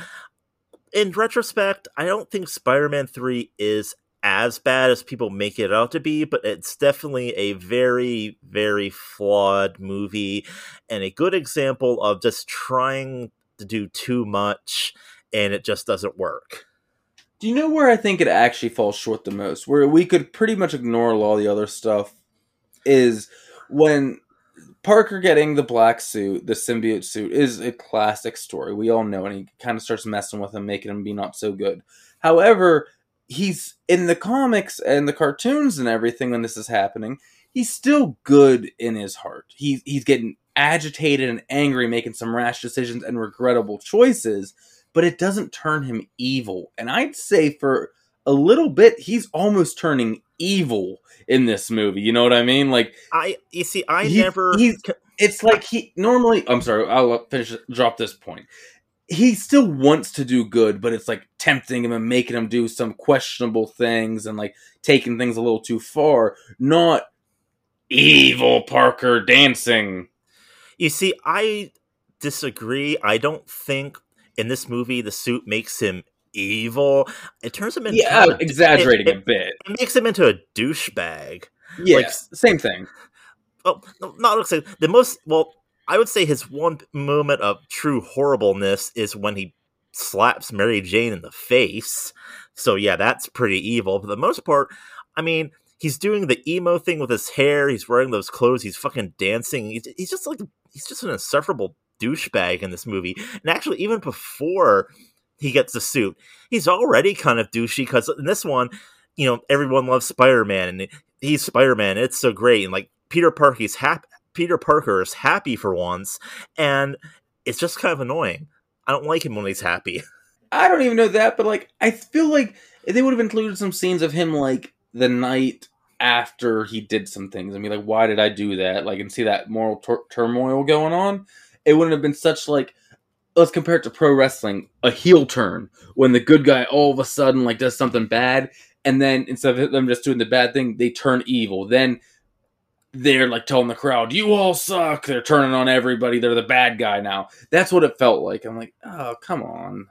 Speaker 5: in retrospect, I don't think Spider-Man Three is as bad as people make it out to be, but it's definitely a very very flawed movie and a good example of just trying to do too much and it just doesn't work.
Speaker 6: Do you know where I think it actually falls short the most? Where we could pretty much ignore all the other stuff is when Parker getting the black suit, the symbiote suit, is a classic story. We all know, and he kind of starts messing with him, making him be not so good. However, he's in the comics and the cartoons and everything when this is happening. He's still good in his heart. He's he's getting agitated and angry, making some rash decisions and regrettable choices but it doesn't turn him evil. And I'd say for a little bit, he's almost turning evil in this movie. You know what I mean? Like
Speaker 5: I you see I
Speaker 6: He-
Speaker 5: never
Speaker 6: he's- it's like he normally. I'm sorry, I'll finish. Drop this point. He still wants to do good, but it's like tempting him and making him do some questionable things and like taking things a little too far. Not evil Parker dancing.
Speaker 5: You see, I disagree. I don't think in this movie the suit makes him evil. It turns him into
Speaker 6: Yeah, oh,
Speaker 5: kind of-
Speaker 6: exaggerating
Speaker 5: it,
Speaker 6: a bit.
Speaker 5: it makes him into a douchebag.
Speaker 6: Yeah,
Speaker 5: like-
Speaker 6: same thing.
Speaker 5: Well, no, not say the most. Well, I would say his one moment of true horribleness is when he slaps Mary Jane in the face. So yeah, that's pretty evil. For the most part, I mean, he's doing the emo thing with his hair. He's wearing those clothes. He's fucking dancing. He's, he's just like he's just an insufferable douchebag in this movie. And actually, even before he gets the suit, he's already kind of douchey because in this one, you know, everyone loves Spider Man and he's Spider Man. It's so great, and like Peter Parker's happy. Peter Parker is happy for once, and it's just kind of annoying. I don't like him when he's happy.
Speaker 6: I don't even know that, but like I feel like they would have included some scenes of him like the night after he did some things I mean, like, why did I do that? Like and see that moral tur- turmoil going on. It wouldn't have been such like let's compare it to pro wrestling, a heel turn when the good guy all of a sudden like does something bad, and then instead of them just doing the bad thing, they turn evil. Then they're like telling the crowd, "You all suck." They're turning on everybody. They're the bad guy now. That's what it felt like. I'm like, oh, come on.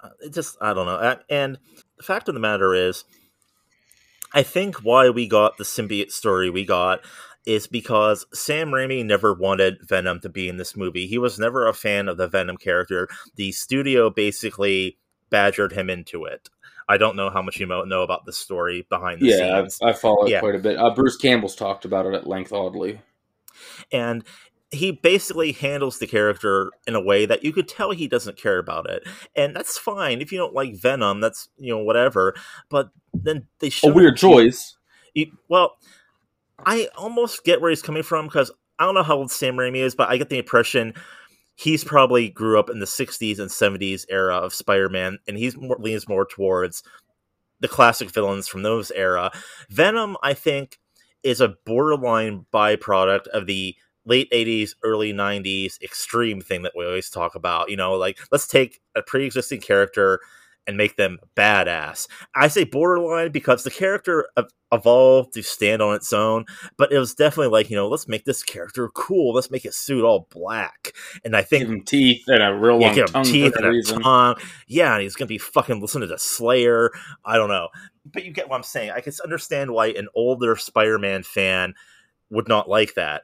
Speaker 5: Uh, it just I don't know. And the fact of the matter is, I think why we got the symbiote story we got is because Sam Raimi never wanted Venom to be in this movie. He was never a fan of the Venom character. The studio basically badgered him into it. I don't know how much you know about the story behind the
Speaker 6: Yeah,
Speaker 5: scenes.
Speaker 6: I, I follow it
Speaker 5: Yeah.
Speaker 6: quite a bit. Uh, Bruce Campbell's talked about it at length, oddly.
Speaker 5: and he basically handles the character in a way that you could tell he doesn't care about it and that's fine if you don't like venom that's you know whatever but then they
Speaker 6: A weird choice.
Speaker 5: well i almost get where he's coming from because i don't know how old sam raimi is but i get the impression he's probably grew up in the 60s and 70s era of spider-man and he's more leans more towards the classic villains from those era. Venom i think is a borderline byproduct of the late 80s early 90s extreme thing that we always talk about you know like let's take a pre-existing character and make them badass i say borderline because the character evolved to stand on its own but it was definitely like you know let's make this character cool let's make his suit all black and i think
Speaker 6: Give teeth and a real
Speaker 5: yeah,
Speaker 6: long
Speaker 5: give
Speaker 6: tongue
Speaker 5: teeth and a tongue. Yeah, and he's gonna be fucking listening to Slayer. I don't know, but you get what I'm saying. I can understand why an older Spider-Man fan would not like that,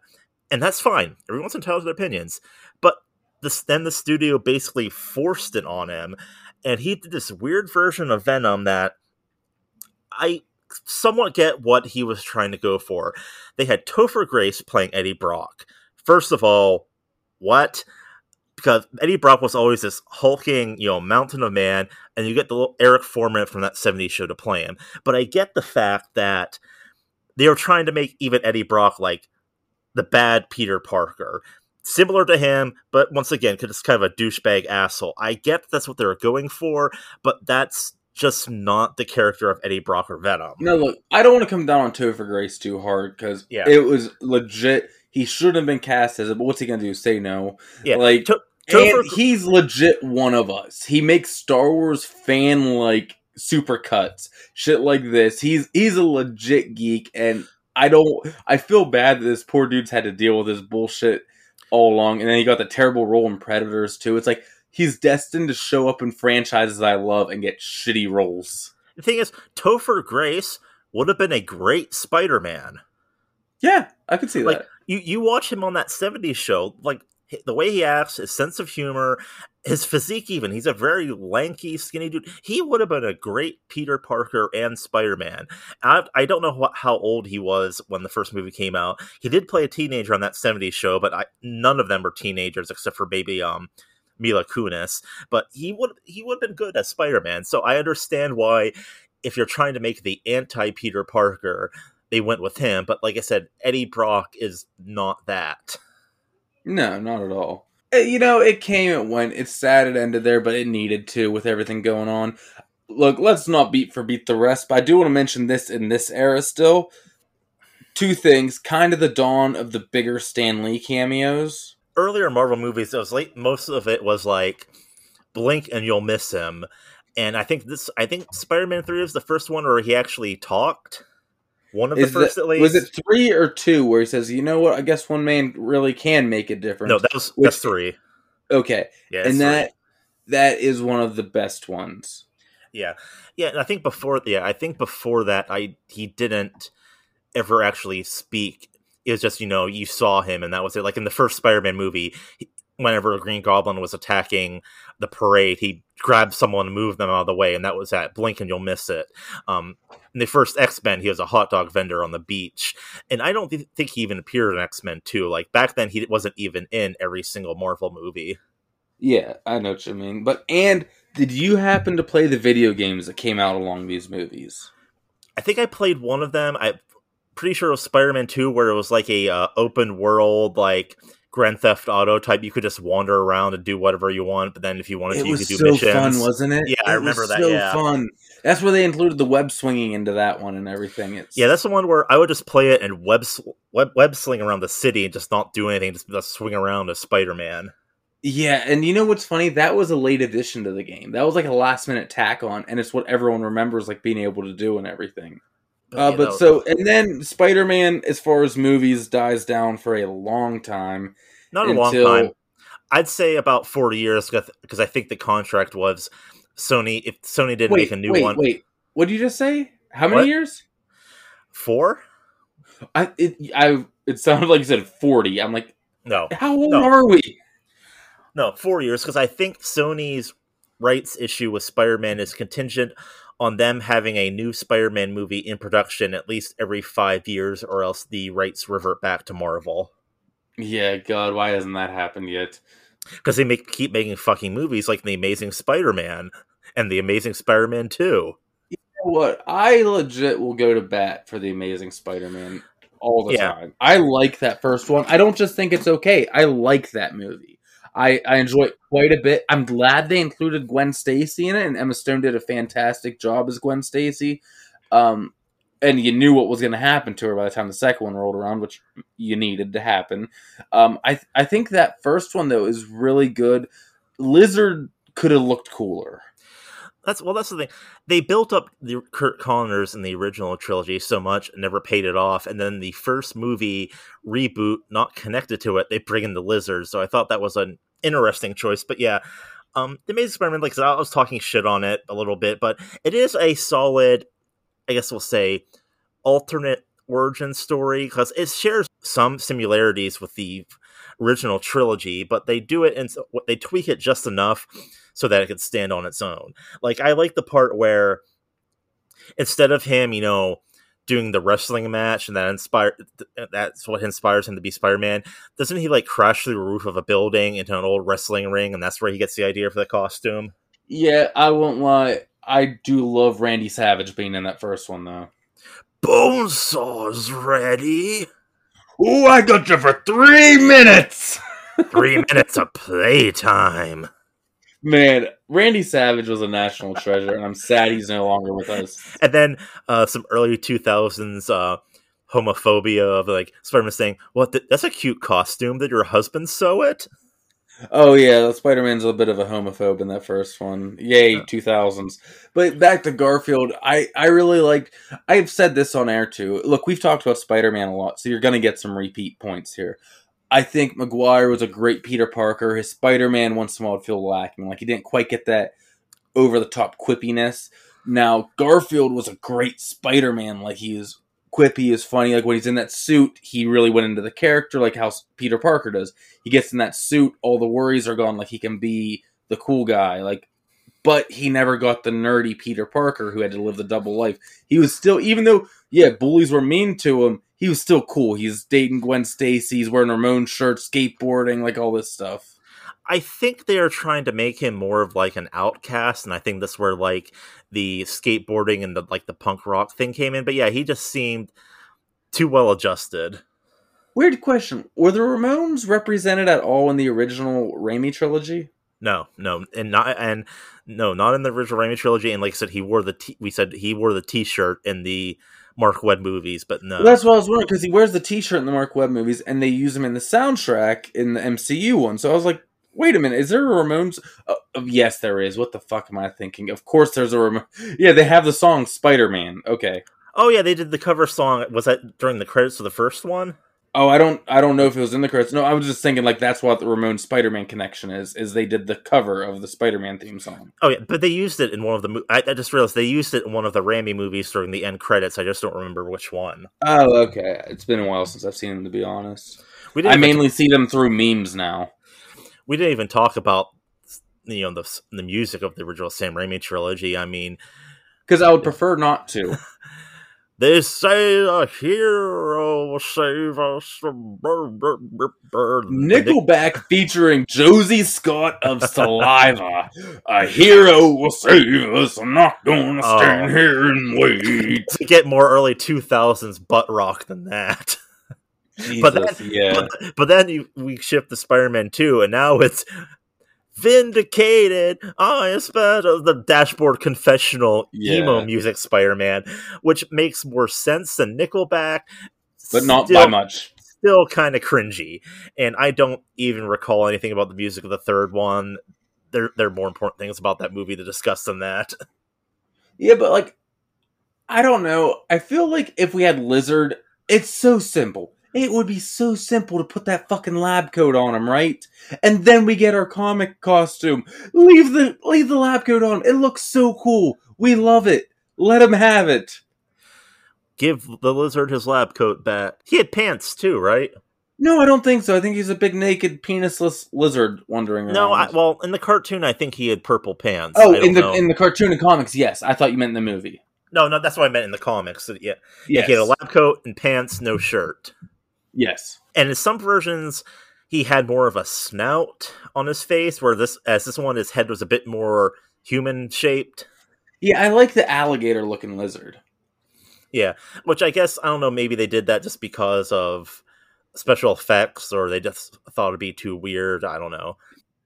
Speaker 5: and that's fine. Everyone's entitled to their opinions, but this then the studio basically forced it on him, and he did this weird version of Venom that I somewhat get what he was trying to go for. They had Topher Grace playing Eddie Brock. First of all, what? Because Eddie Brock was always this hulking, you know, mountain of man, and you get the little Eric Forman from that 70s show to play him. But I get the fact that they were trying to make even Eddie Brock like the bad Peter Parker. Similar to him, but once again, because it's kind of a douchebag asshole. I get that's what they're going for, but that's just not the character of Eddie Brock or Venom.
Speaker 6: No, look, I don't want to come down on Topher Grace too hard because
Speaker 5: Yeah.
Speaker 6: it was legit. He should have been cast as it, but what's he gonna do? Say no?
Speaker 5: Yeah,
Speaker 6: like
Speaker 5: To- Topher-
Speaker 6: and he's legit one of us. He makes Star Wars fan like super cuts, shit like this. He's he's a legit geek, and I don't. I feel bad that this poor dude's had to deal with this bullshit all along, and then he got the terrible role in Predators too. It's like he's destined to show up in franchises I love and get shitty roles.
Speaker 5: The thing is, Topher Grace would have been a great Spider-Man.
Speaker 6: Yeah, I could see
Speaker 5: Like
Speaker 6: that.
Speaker 5: you, you watch him on that '70s show, like the way he acts, his sense of humor, his physique. Even he's a very lanky, skinny dude. He would have been a great Peter Parker and Spider-Man. I, I don't know how old he was when the first movie came out. He did play a teenager on that '70s show, but I, none of them were teenagers except for maybe um Mila Kunis. But he would he would have been good as Spider-Man. So I understand why. If you're trying to make the anti Peter Parker, they went with him. But like I said, Eddie Brock is not that.
Speaker 6: No, not at all. Uh, You know, it came, it went. It's sad it ended there, but it needed to with everything going on. Look, let's not beat for beat the rest, but I do want to mention this in this era still. Two things, kind of the dawn of the bigger Stan Lee cameos.
Speaker 5: Earlier Marvel movies, it was like most of it was like blink and you'll miss him. And I think this, I think Spider-Man Three was the first one where he actually talked. One of the first,
Speaker 6: that-
Speaker 5: at least.
Speaker 6: was it three or two where he says, "You know what? I guess one man really can make a difference."
Speaker 5: No, that was
Speaker 6: Which-
Speaker 5: that's three.
Speaker 6: okay,
Speaker 5: Yeah, it's
Speaker 6: and
Speaker 5: three.
Speaker 6: that that is one of the best ones.
Speaker 5: Yeah, yeah. And I think before, yeah, I think before that, I he didn't ever actually speak. It was just you know you saw him and that was it. Like in the first Spider-Man movie, he- whenever a Green Goblin was attacking the parade, he grabbed someone and moved them out of the way, and that was that. Blink and you'll miss it. Um, in the first X Men, he was a hot dog vendor on the beach, and I don't th- think he even appeared in X Men Two. Like back then, he wasn't even in every single Marvel movie.
Speaker 6: Yeah, I know what you mean. But and did you happen to play the video games that came out along these movies?
Speaker 5: I think I played one of them. I'm pretty sure it was Spider-Man 2 where it was like a uh, open world like Grand Theft Auto type. You could just wander around and do whatever you want, but then if you wanted
Speaker 6: It
Speaker 5: to, you could do
Speaker 6: so
Speaker 5: missions.
Speaker 6: fun, wasn't it?
Speaker 5: Yeah, I remember
Speaker 6: was
Speaker 5: that,
Speaker 6: So
Speaker 5: yeah.
Speaker 6: fun. That's where they included the web swinging into that one and everything. It's
Speaker 5: yeah, that's the one where I would just play it and web web, web sling around the city and just not do anything, just, just swing around as Spider-Man.
Speaker 6: yeah. And you know what's funny? That was a late addition to the game. That was like a last minute tack on, and it's what everyone remembers like being able to do and everything. Uh,
Speaker 5: yeah, that
Speaker 6: but
Speaker 5: was-
Speaker 6: so and then Spider Man, as far as movies, dies down for a long time.
Speaker 5: not a long time. I'd say about forty years because I think the contract was Sony. If Sony didn't
Speaker 6: Wait,
Speaker 5: make a new
Speaker 6: wait,
Speaker 5: one,
Speaker 6: wait. What did you just say? How many
Speaker 5: What?
Speaker 6: years?
Speaker 5: four?
Speaker 6: I it I it sounded like you said forty. I'm like,
Speaker 5: No,
Speaker 6: how old
Speaker 5: No.
Speaker 6: are we?
Speaker 5: no, four years because I think Sony's rights issue with Spider-Man is contingent on them having a new Spider-Man movie in production at least every five years, or else the rights revert back to Marvel.
Speaker 6: Yeah, God, why hasn't that happened yet?
Speaker 5: because they make keep making fucking movies like the Amazing Spider-Man and the Amazing Spider-Man Two.
Speaker 6: You know what? I legit will go to bat for the Amazing Spider-Man all the
Speaker 5: Yeah.
Speaker 6: time. I like that first one. I don't just think it's okay. I like that movie. I, I enjoy it quite a bit. I'm glad they included Gwen Stacy in it, and Emma Stone did a fantastic job as Gwen Stacy. Um, and you knew what was going to happen to her by the time the second one rolled around, which you needed to happen. Um, I I think that first one though is really good. Lizard could have looked cooler.
Speaker 5: That's well, that's the thing. They built up the Curt Connors in the original trilogy so much, and never paid it off. And then the first movie reboot, not connected to it, they bring in the lizard. So I thought that was an interesting choice. But yeah, um, the Amazing Spider-Man, like I I was talking shit on it a little bit, but it is a solid, I guess we'll say, alternate origin story because it shares some similarities with the original trilogy, but they do it and they tweak it just enough so that it could stand on its own. Like I like the part where instead of him, you know, doing the wrestling match and that inspire that's what inspires him to be Spider-Man, doesn't he like crash through the roof of a building into an old wrestling ring and that's where he gets the idea for the costume?
Speaker 6: Yeah, I won't lie. I do love Randy Savage being in that first one, though.
Speaker 5: Bonesaw's ready.
Speaker 6: Oh, I got you for three minutes.
Speaker 5: Three minutes of playtime.
Speaker 6: Man, Randy Savage was a national treasure, and I'm sad he's no longer with us.
Speaker 5: And then uh, some early 2000s uh, homophobia of like Spider-Man saying, "What? th- that's a cute costume. Did your husband sew it?"
Speaker 6: Oh yeah, Spider Man's a little bit of a homophobe in that first one. Yay, two thousands. But back to Garfield, I I really liked. I've said this on air too. Look, we've talked about Spider Man a lot, so you're gonna get some repeat points here. I think Maguire was a great Peter Parker. His Spider Man once in a while would feel lacking, like he didn't quite get that over the top quippiness. Now Garfield was a great Spider Man, like he is quippy, is funny. Like when he's in that suit, he really went into the character, like how Peter Parker does he gets in that suit, all the worries are gone. Like he can be the cool guy. Like, but he never got the nerdy Peter Parker who had to live the double life. He was still, even though yeah, bullies were mean to him, he was still cool. He's dating Gwen Stacy. He's wearing Ramon shirts, skateboarding, like all this stuff.
Speaker 5: I think they are trying to make him more of like an outcast, and I think that's where like the skateboarding and the like the punk rock thing came in. But yeah, he just seemed too well adjusted.
Speaker 6: Weird question: Were the Ramones represented at all in the original Raimi trilogy?
Speaker 5: No, no, and not and no, not in the original Raimi trilogy. And like I said, he wore the t- we said he wore the T-shirt in the Marc Webb movies, but no,
Speaker 6: Well, that's what I was wondering because he wears the T-shirt in the Marc Webb movies, and they use him in the soundtrack in the MCU one. So I was like, wait a minute, is there a Ramones? Uh, uh, yes, there is. What the fuck am I thinking? Of course, there's a Ramon. Yeah, they have the song Spider Man. Okay.
Speaker 5: oh yeah, they did the cover song. Was that during the credits of the first one?
Speaker 6: Oh, I don't, I don't know if it was in the credits. No, I was just thinking like that's what the Ramon Spider Man connection is. Is they did the cover of the Spider Man theme song.
Speaker 5: Oh yeah, but they used it in one of the. Mo- I, I just realized they used it in one of the Raimi movies during the end credits. I just don't remember which one.
Speaker 6: Oh, okay. It's been a while since I've seen them, to be honest.
Speaker 5: We
Speaker 6: I mainly see them through memes now.
Speaker 5: we didn't even talk about you know the the music of the original Sam Raimi trilogy. I mean,
Speaker 6: Because I would prefer not to.
Speaker 5: they say a hero will save us.
Speaker 6: Nickelback featuring Josey Scott of Saliva. A hero will save us. I'm not gonna oh. stand
Speaker 5: Oh.
Speaker 6: here and wait.
Speaker 5: to get more early two thousands butt rock than that.
Speaker 6: Jesus,
Speaker 5: But that-
Speaker 6: yeah.
Speaker 5: But, but then you, we shift to Spider Man 2, and now it's vindicated. Oh, I am better. The dashboard confessional
Speaker 6: Yeah.
Speaker 5: emo music Spider Man, which makes more sense than Nickelback,
Speaker 6: but not
Speaker 5: still,
Speaker 6: by much.
Speaker 5: Still kind of cringy, and I don't even recall anything about the music of the third one. There, there are more important things about that movie to discuss than that.
Speaker 6: Yeah, but like, I don't know. I feel like if we had Lizard, it's so simple. It would be so simple to put that fucking lab coat on him, right? And then we get our comic costume. Leave the leave the lab coat on. It looks so cool. We love it. Let him have it.
Speaker 5: Give the lizard his lab coat back. He had pants too, right?
Speaker 6: No, I don't think so. I think he's a big naked penisless lizard wandering around.
Speaker 5: No, I, well, in the cartoon, I think he had purple pants.
Speaker 6: oh, in the
Speaker 5: know.
Speaker 6: in the cartoon and comics, yes. I thought you meant in the movie.
Speaker 5: no, no, that's what I meant in the comics. Yeah,
Speaker 6: Yes.
Speaker 5: he had a lab coat and pants, no shirt.
Speaker 6: Yes.
Speaker 5: And in some versions, he had more of a snout on his face, where this, as this one, his head was a bit more human shaped.
Speaker 6: Yeah, I like the alligator looking lizard.
Speaker 5: Yeah, which I guess I don't know. Maybe they did that just because of special effects, or they just thought it'd be too weird. I don't know.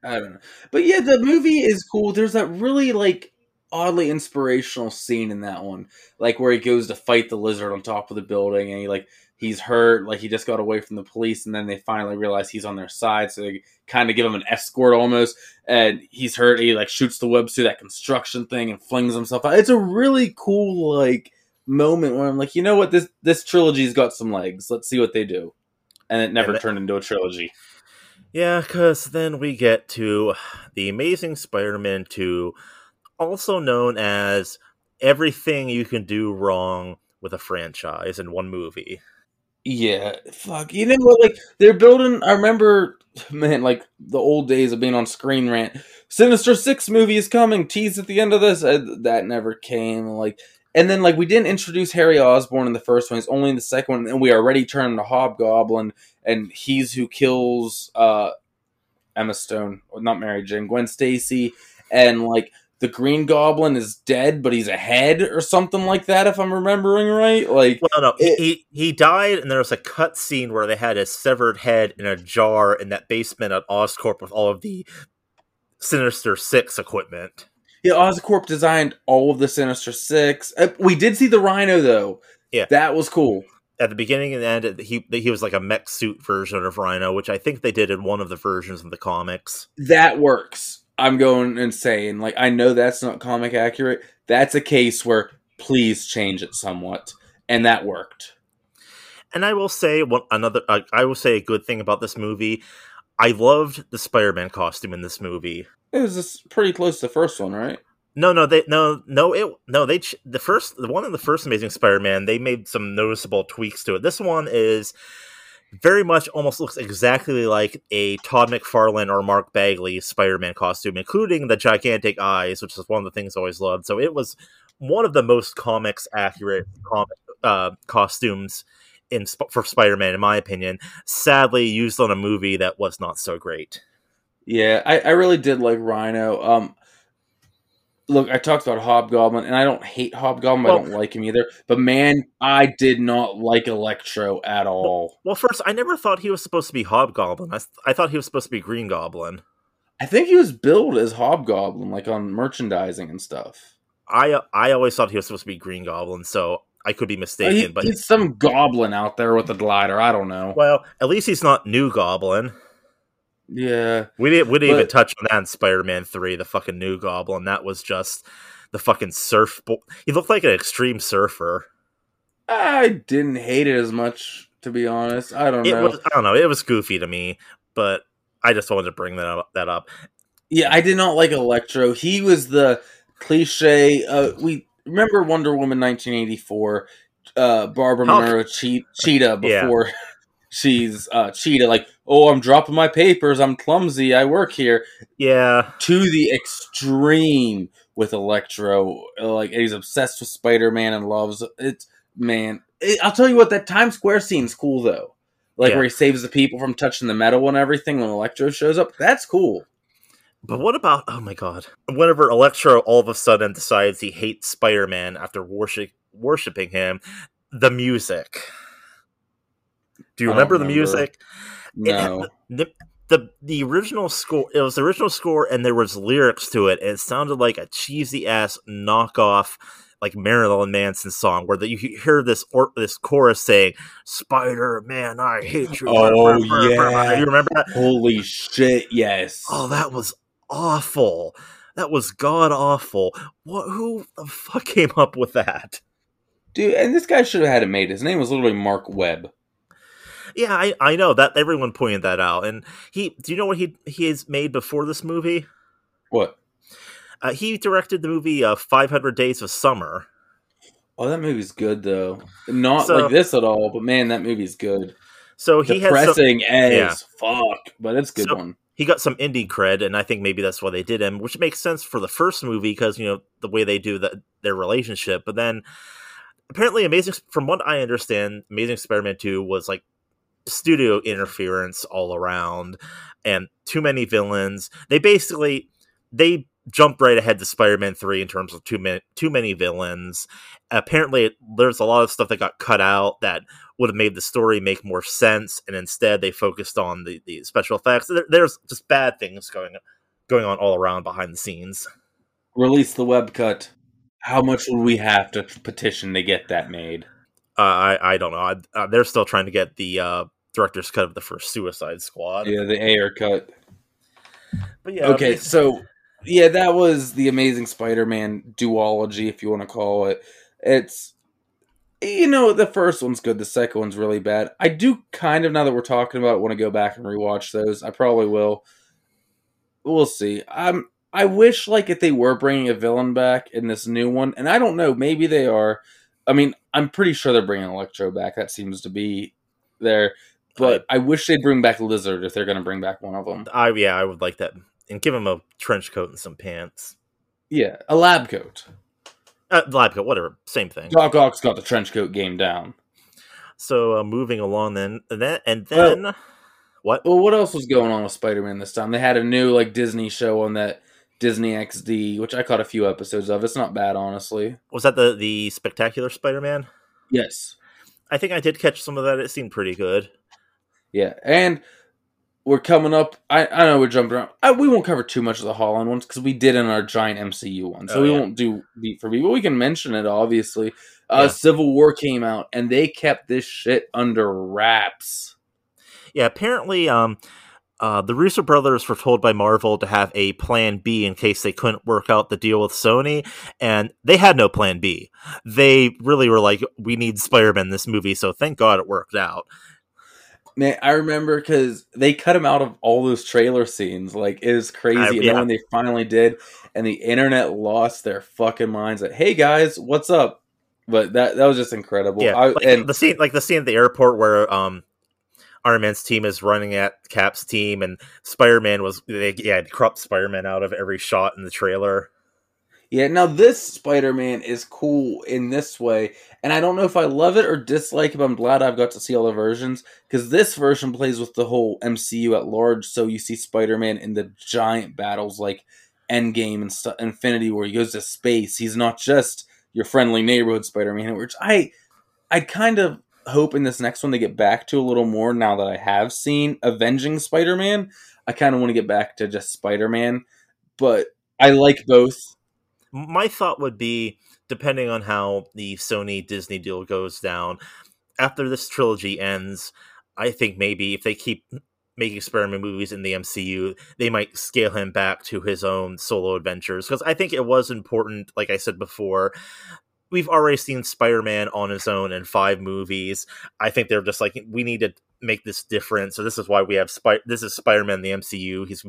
Speaker 6: I don't know. But yeah, the movie is cool. There's that really like oddly inspirational scene in that one. Like where he goes to fight the lizard on top of the building and he like he's hurt, like he just got away from the police and then they finally realize he's on their side, so they kind of give him an escort almost and he's hurt, he like shoots the webs through that construction thing and flings himself out. It's a really cool like moment where I'm like, you know what, this this trilogy's got some legs. Let's see what they do. And it never
Speaker 5: And
Speaker 6: turned into a trilogy.
Speaker 5: Yeah, because then we get to the Amazing Spider-Man Two, also known as everything you can do wrong with a franchise in one movie.
Speaker 6: Yeah, fuck. You know what? Like they're building. I remember, man, like the old days of being on Screen Rant. Sinister Six movie is coming. Tease at the end of this. Uh, that never came. Like, and then like we didn't introduce Harry Osborn in the first one. It's only in the second one, and we already turned him to Hobgoblin, and he's who kills uh Emma Stone, not Mary Jane, Gwen Stacy, and like the Green Goblin is dead, but he's ahead or something like that. If I'm remembering right, like.
Speaker 5: Well, no,
Speaker 6: It-
Speaker 5: he he died, and there was a cut scene where they had his severed head in a jar in that basement at Oscorp with all of the Sinister Six equipment.
Speaker 6: Yeah, Oscorp designed all of the Sinister Six. Uh, we did see the Rhino though.
Speaker 5: Yeah.
Speaker 6: that was cool.
Speaker 5: At the beginning and end, he he was like a mech suit version of Rhino, which I think they did in one of the versions of the comics.
Speaker 6: That works. I'm going insane. Like I know that's not comic accurate. That's a case where please change it somewhat, and that worked.
Speaker 5: And I will say one another. Uh, I will say a good thing about this movie. I loved the Spider-Man costume in this movie.
Speaker 6: It was pretty close to the first one, right?
Speaker 5: No, no, they no, no, it no. They the first the one in the first Amazing Spider-Man. They made some noticeable tweaks to it. This one is very much almost looks exactly like a Todd McFarlane or Mark Bagley Spider-Man costume, including the gigantic eyes, which is one of the things I always loved. So it was one of the most comics accurate comic uh, costumes in for Spider-Man, in my opinion. Sadly, used on a movie that was not so great.
Speaker 6: Yeah, I, I really did like Rhino. Um, look, I talked about Hobgoblin, and I don't hate Hobgoblin.
Speaker 5: Well-
Speaker 6: I don't like him either. But man, I did not like Electro at all.
Speaker 5: Well, first, I never thought he was supposed to be Hobgoblin. I, I thought he was supposed to be Green Goblin.
Speaker 6: I think he was billed as Hobgoblin, like on merchandising and stuff.
Speaker 5: I I always thought he was supposed to be Green Goblin, so I could be mistaken.
Speaker 6: He-
Speaker 5: but
Speaker 6: he's some goblin out there with a glider. I don't know.
Speaker 5: well, at least he's not New Goblin.
Speaker 6: Yeah,
Speaker 5: We didn't we didn't even touch on that in Spider-Man Three. The fucking New Goblin. That was just the fucking surf. Bo- he looked like an extreme surfer.
Speaker 6: I didn't hate it as much, to be honest. I don't
Speaker 5: It
Speaker 6: know.
Speaker 5: was I don't know. It was goofy to me, but I just wanted to bring that up. That up.
Speaker 6: Yeah, I did not like Electro. He was the cliche. Uh, we remember Wonder Woman 1984. Uh, Barbara Monroe che- Cheetah
Speaker 5: Yeah.
Speaker 6: she's uh, Cheetah. Like, oh, I'm dropping my papers. I'm clumsy. I work here.
Speaker 5: Yeah,
Speaker 6: To the extreme with Electro. Like, he's obsessed with Spider Man and loves it. Man, it, I'll tell you what. That Times Square scene's cool though. Like
Speaker 5: Yeah.
Speaker 6: where he saves the people from touching the metal and everything when Electro shows up. That's cool.
Speaker 5: But what about oh my god? Whenever Electro all of a sudden decides he hates Spider-Man after worship worshiping him, the music. Do you
Speaker 6: don't
Speaker 5: remember the
Speaker 6: remember.
Speaker 5: music? It
Speaker 6: No.
Speaker 5: the, the the original score it was the original score and there was lyrics to it and it sounded like a cheesy ass knockoff like Marilyn Manson song where the, you hear this or this chorus saying Spider Man I hate you.
Speaker 6: Oh,
Speaker 5: you
Speaker 6: yeah.
Speaker 5: remember that?
Speaker 6: Holy shit! Yes.
Speaker 5: Oh, that was awful. That was god awful. What? Who the fuck came up with that?
Speaker 6: dude. And this guy should have had it made. His name was literally Marc Webb.
Speaker 5: Yeah, I, I know that everyone pointed that out. And he, do you know what he he has made before this movie?
Speaker 6: What?
Speaker 5: Uh, he directed the movie uh, 500 Days of Summer.
Speaker 6: Oh, that movie's good though. Not
Speaker 5: So-
Speaker 6: like this at all, but man, that movie's good.
Speaker 5: So he had some,
Speaker 6: Depressing as
Speaker 5: yeah.
Speaker 6: fuck, but it's a good
Speaker 5: So-
Speaker 6: one.
Speaker 5: he got some indie cred, and I think maybe that's why they did him, which makes sense for the first movie because you know the way they do that their relationship. But then apparently, Amazing, from what I understand, Amazing Spider-Man Two was like studio interference all around, and too many villains. They basically they jumped right ahead to Spider-Man Three in terms of too many too many villains. Apparently, there's a lot of stuff that got cut out that would have made the story make more sense, and instead they focused on the, the special effects. There, there's just bad things going going on all around behind the scenes.
Speaker 6: Release the web cut. How much would we have to petition to get that made?
Speaker 5: Uh, I I don't know. I, uh, they're still trying to get the uh, director's cut of the first Suicide Squad.
Speaker 6: Yeah, the Ayer cut.
Speaker 5: But yeah,
Speaker 6: okay,
Speaker 5: basi-
Speaker 6: so yeah, that was the Amazing Spider-Man duology, if you want to call it. It's you know the first one's good, the second one's really bad. I do kind of now that we're talking about, it, want to go back and rewatch those. I probably will. We'll see. I'm. I wish like if they were bringing a villain back in this new one, and I don't know, maybe they are. I mean, I'm pretty sure they're bringing Electro back. That seems to be there. But I wish they'd bring back Lizard if they're going to bring back one of them.
Speaker 5: I yeah, I would like that, and give him a trench coat and some pants.
Speaker 6: Yeah, a lab coat.
Speaker 5: Uh, lab coat, whatever, same thing.
Speaker 6: Doc Ock's got the trench coat game down.
Speaker 5: So uh, moving along, then and then and then what?
Speaker 6: Well, what else was going on with Spider-Man this time? They had a new like Disney show on that Disney XD, which I caught a few episodes of. It's not bad, honestly.
Speaker 5: Was that the the Spectacular Spider-Man?
Speaker 6: Yes.
Speaker 5: I think I did catch some of that. It seemed pretty good.
Speaker 6: Yeah, and we're coming up. I, I know we're jumping around. I, we won't cover too much of the Holland ones because we did in our giant MCU one, so
Speaker 5: Oh,
Speaker 6: we
Speaker 5: yeah.
Speaker 6: won't do beat for beat. But we can mention it obviously. Uh,
Speaker 5: Yeah.
Speaker 6: Civil War came out, and they kept this shit under wraps.
Speaker 5: Yeah, apparently, um, uh, the Russo brothers were told by Marvel to have a plan B in case they couldn't work out the deal with Sony, and they had no plan B. They really were like, "We need Spider-Man in this movie," so thank God it worked out.
Speaker 6: Man, I remember because they cut him out of all those trailer scenes. Like it was crazy.
Speaker 5: I-
Speaker 6: and
Speaker 5: yeah.
Speaker 6: then when they finally did, and the internet lost their fucking minds. Like, hey guys, what's up? But that that was just incredible.
Speaker 5: yeah,
Speaker 6: I,
Speaker 5: like,
Speaker 6: and
Speaker 5: the scene, like the scene at the airport where um, Iron Man's team is running at Cap's team, and Spider-Man was they yeah cropped Spider-Man out of every shot in the trailer.
Speaker 6: Yeah, now this Spider Man is cool in this way, and I don't know if I love it or dislike it. But I'm glad I've got to see all the versions because this version plays with the whole MCU at large. So you see Spider Man in the giant battles like Endgame and stu- Infinity, where he goes to space. He's not just your friendly neighborhood Spider-Man, which I I kind of hope in this next one they get back to a little more now that I have seen Avenging Spider-Man. I kind of want to get back to just Spider-Man, but I like both.
Speaker 5: My thought would be depending on how the Sony Disney deal goes down after this trilogy ends I think maybe if they keep making Spider-Man movies in the MCU they might scale him back to his own solo adventures. Because I think it was important like I said before we've already seen Spider-Man on his own in five movies I think they're just like we need to make this different so this is why we have Spy- this is Spider-Man the MCU he's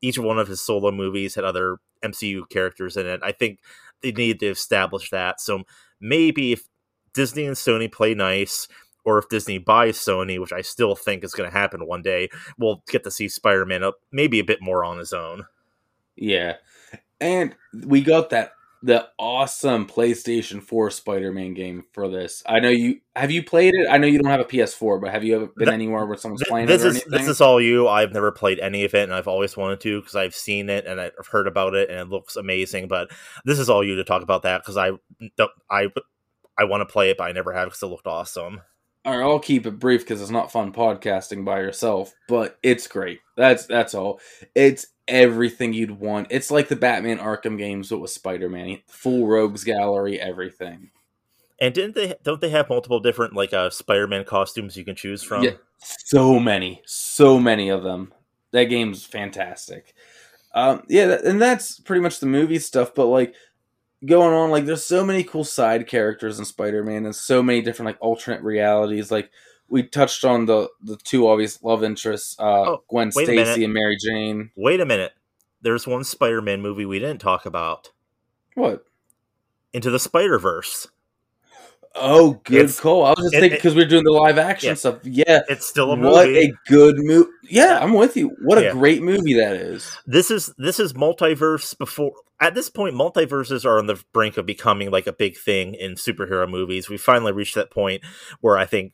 Speaker 5: each one of his solo movies had other MCU characters in it. I think they need to establish that. So maybe if Disney and Sony play nice, or if Disney buys Sony, which I still think is going to happen one day, we'll get to see Spider Man up maybe a bit more on his own.
Speaker 6: Yeah. And we got that the awesome PlayStation 4 Spider-Man game for this. I know you have you played it? I know you don't have a PS4, but have you ever been
Speaker 5: Th-
Speaker 6: anywhere where someone's playing
Speaker 5: this
Speaker 6: it or
Speaker 5: is
Speaker 6: anything?
Speaker 5: this is all you. I've never played any of it, and I've always wanted to because I've seen it and I've heard about it, and it looks amazing. But this is all you to talk about that because I don't I I want to play it, but I never have because it looked awesome.
Speaker 6: All right, I'll keep it brief because it's not fun podcasting by yourself, but it's great. That's that's all. It's everything you'd want. It's like the Batman Arkham games, but with Spider-Man, full rogues gallery, everything.
Speaker 5: And didn't they? Don't they have multiple different like uh Spider-Man costumes you can choose from?
Speaker 6: Yeah, so many, so many of them. That game's fantastic. Um, yeah, and that's pretty much the movie stuff. But like, going on. Like, there's so many cool side characters in Spider-Man, and so many different like alternate realities. Like, we touched on the the two obvious love interests, uh,
Speaker 5: Oh,
Speaker 6: Gwen
Speaker 5: wait a minute.
Speaker 6: Stacy and Mary Jane.
Speaker 5: Wait a minute. There's one Spider-Man movie we didn't talk about.
Speaker 6: What?
Speaker 5: Into the Spider-Verse.
Speaker 6: Oh, good
Speaker 5: It's-
Speaker 6: call. I was just
Speaker 5: it-
Speaker 6: thinking because we're doing the live action
Speaker 5: Yeah.
Speaker 6: stuff. Yeah.
Speaker 5: It's still a movie.
Speaker 6: What a good movie. Yeah, I'm with you. What a
Speaker 5: Yeah.
Speaker 6: great movie that is.
Speaker 5: this is this is multiverse before at this point multiverses are on the brink of becoming like a big thing in superhero movies we finally reached that point where i think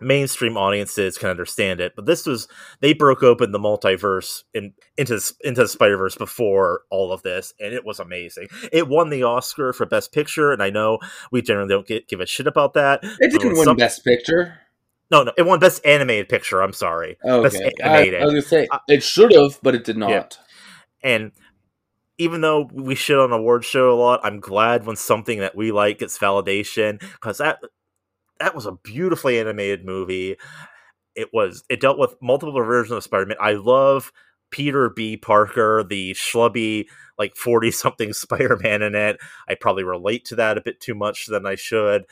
Speaker 5: mainstream audiences can understand it but this was they broke open the multiverse in, into into the spider-verse before all of this and it was amazing it won the oscar for best picture and i know we generally don't get, give a shit about that
Speaker 6: It didn't win
Speaker 5: some-
Speaker 6: Best Picture.
Speaker 5: no no it won best animated picture i'm sorry Best
Speaker 6: Okay. I,
Speaker 5: animated.
Speaker 6: I was gonna say
Speaker 5: Uh,
Speaker 6: it should have, but it did not.
Speaker 5: and even though we shit on award show a lot, I'm glad when something that we like gets validation because that that was a beautifully animated movie. It was it dealt with multiple versions of Spider-Man. I love Peter B. Parker, the schlubby like 40 something Spider-Man in it. I probably relate to that a bit too much than I should.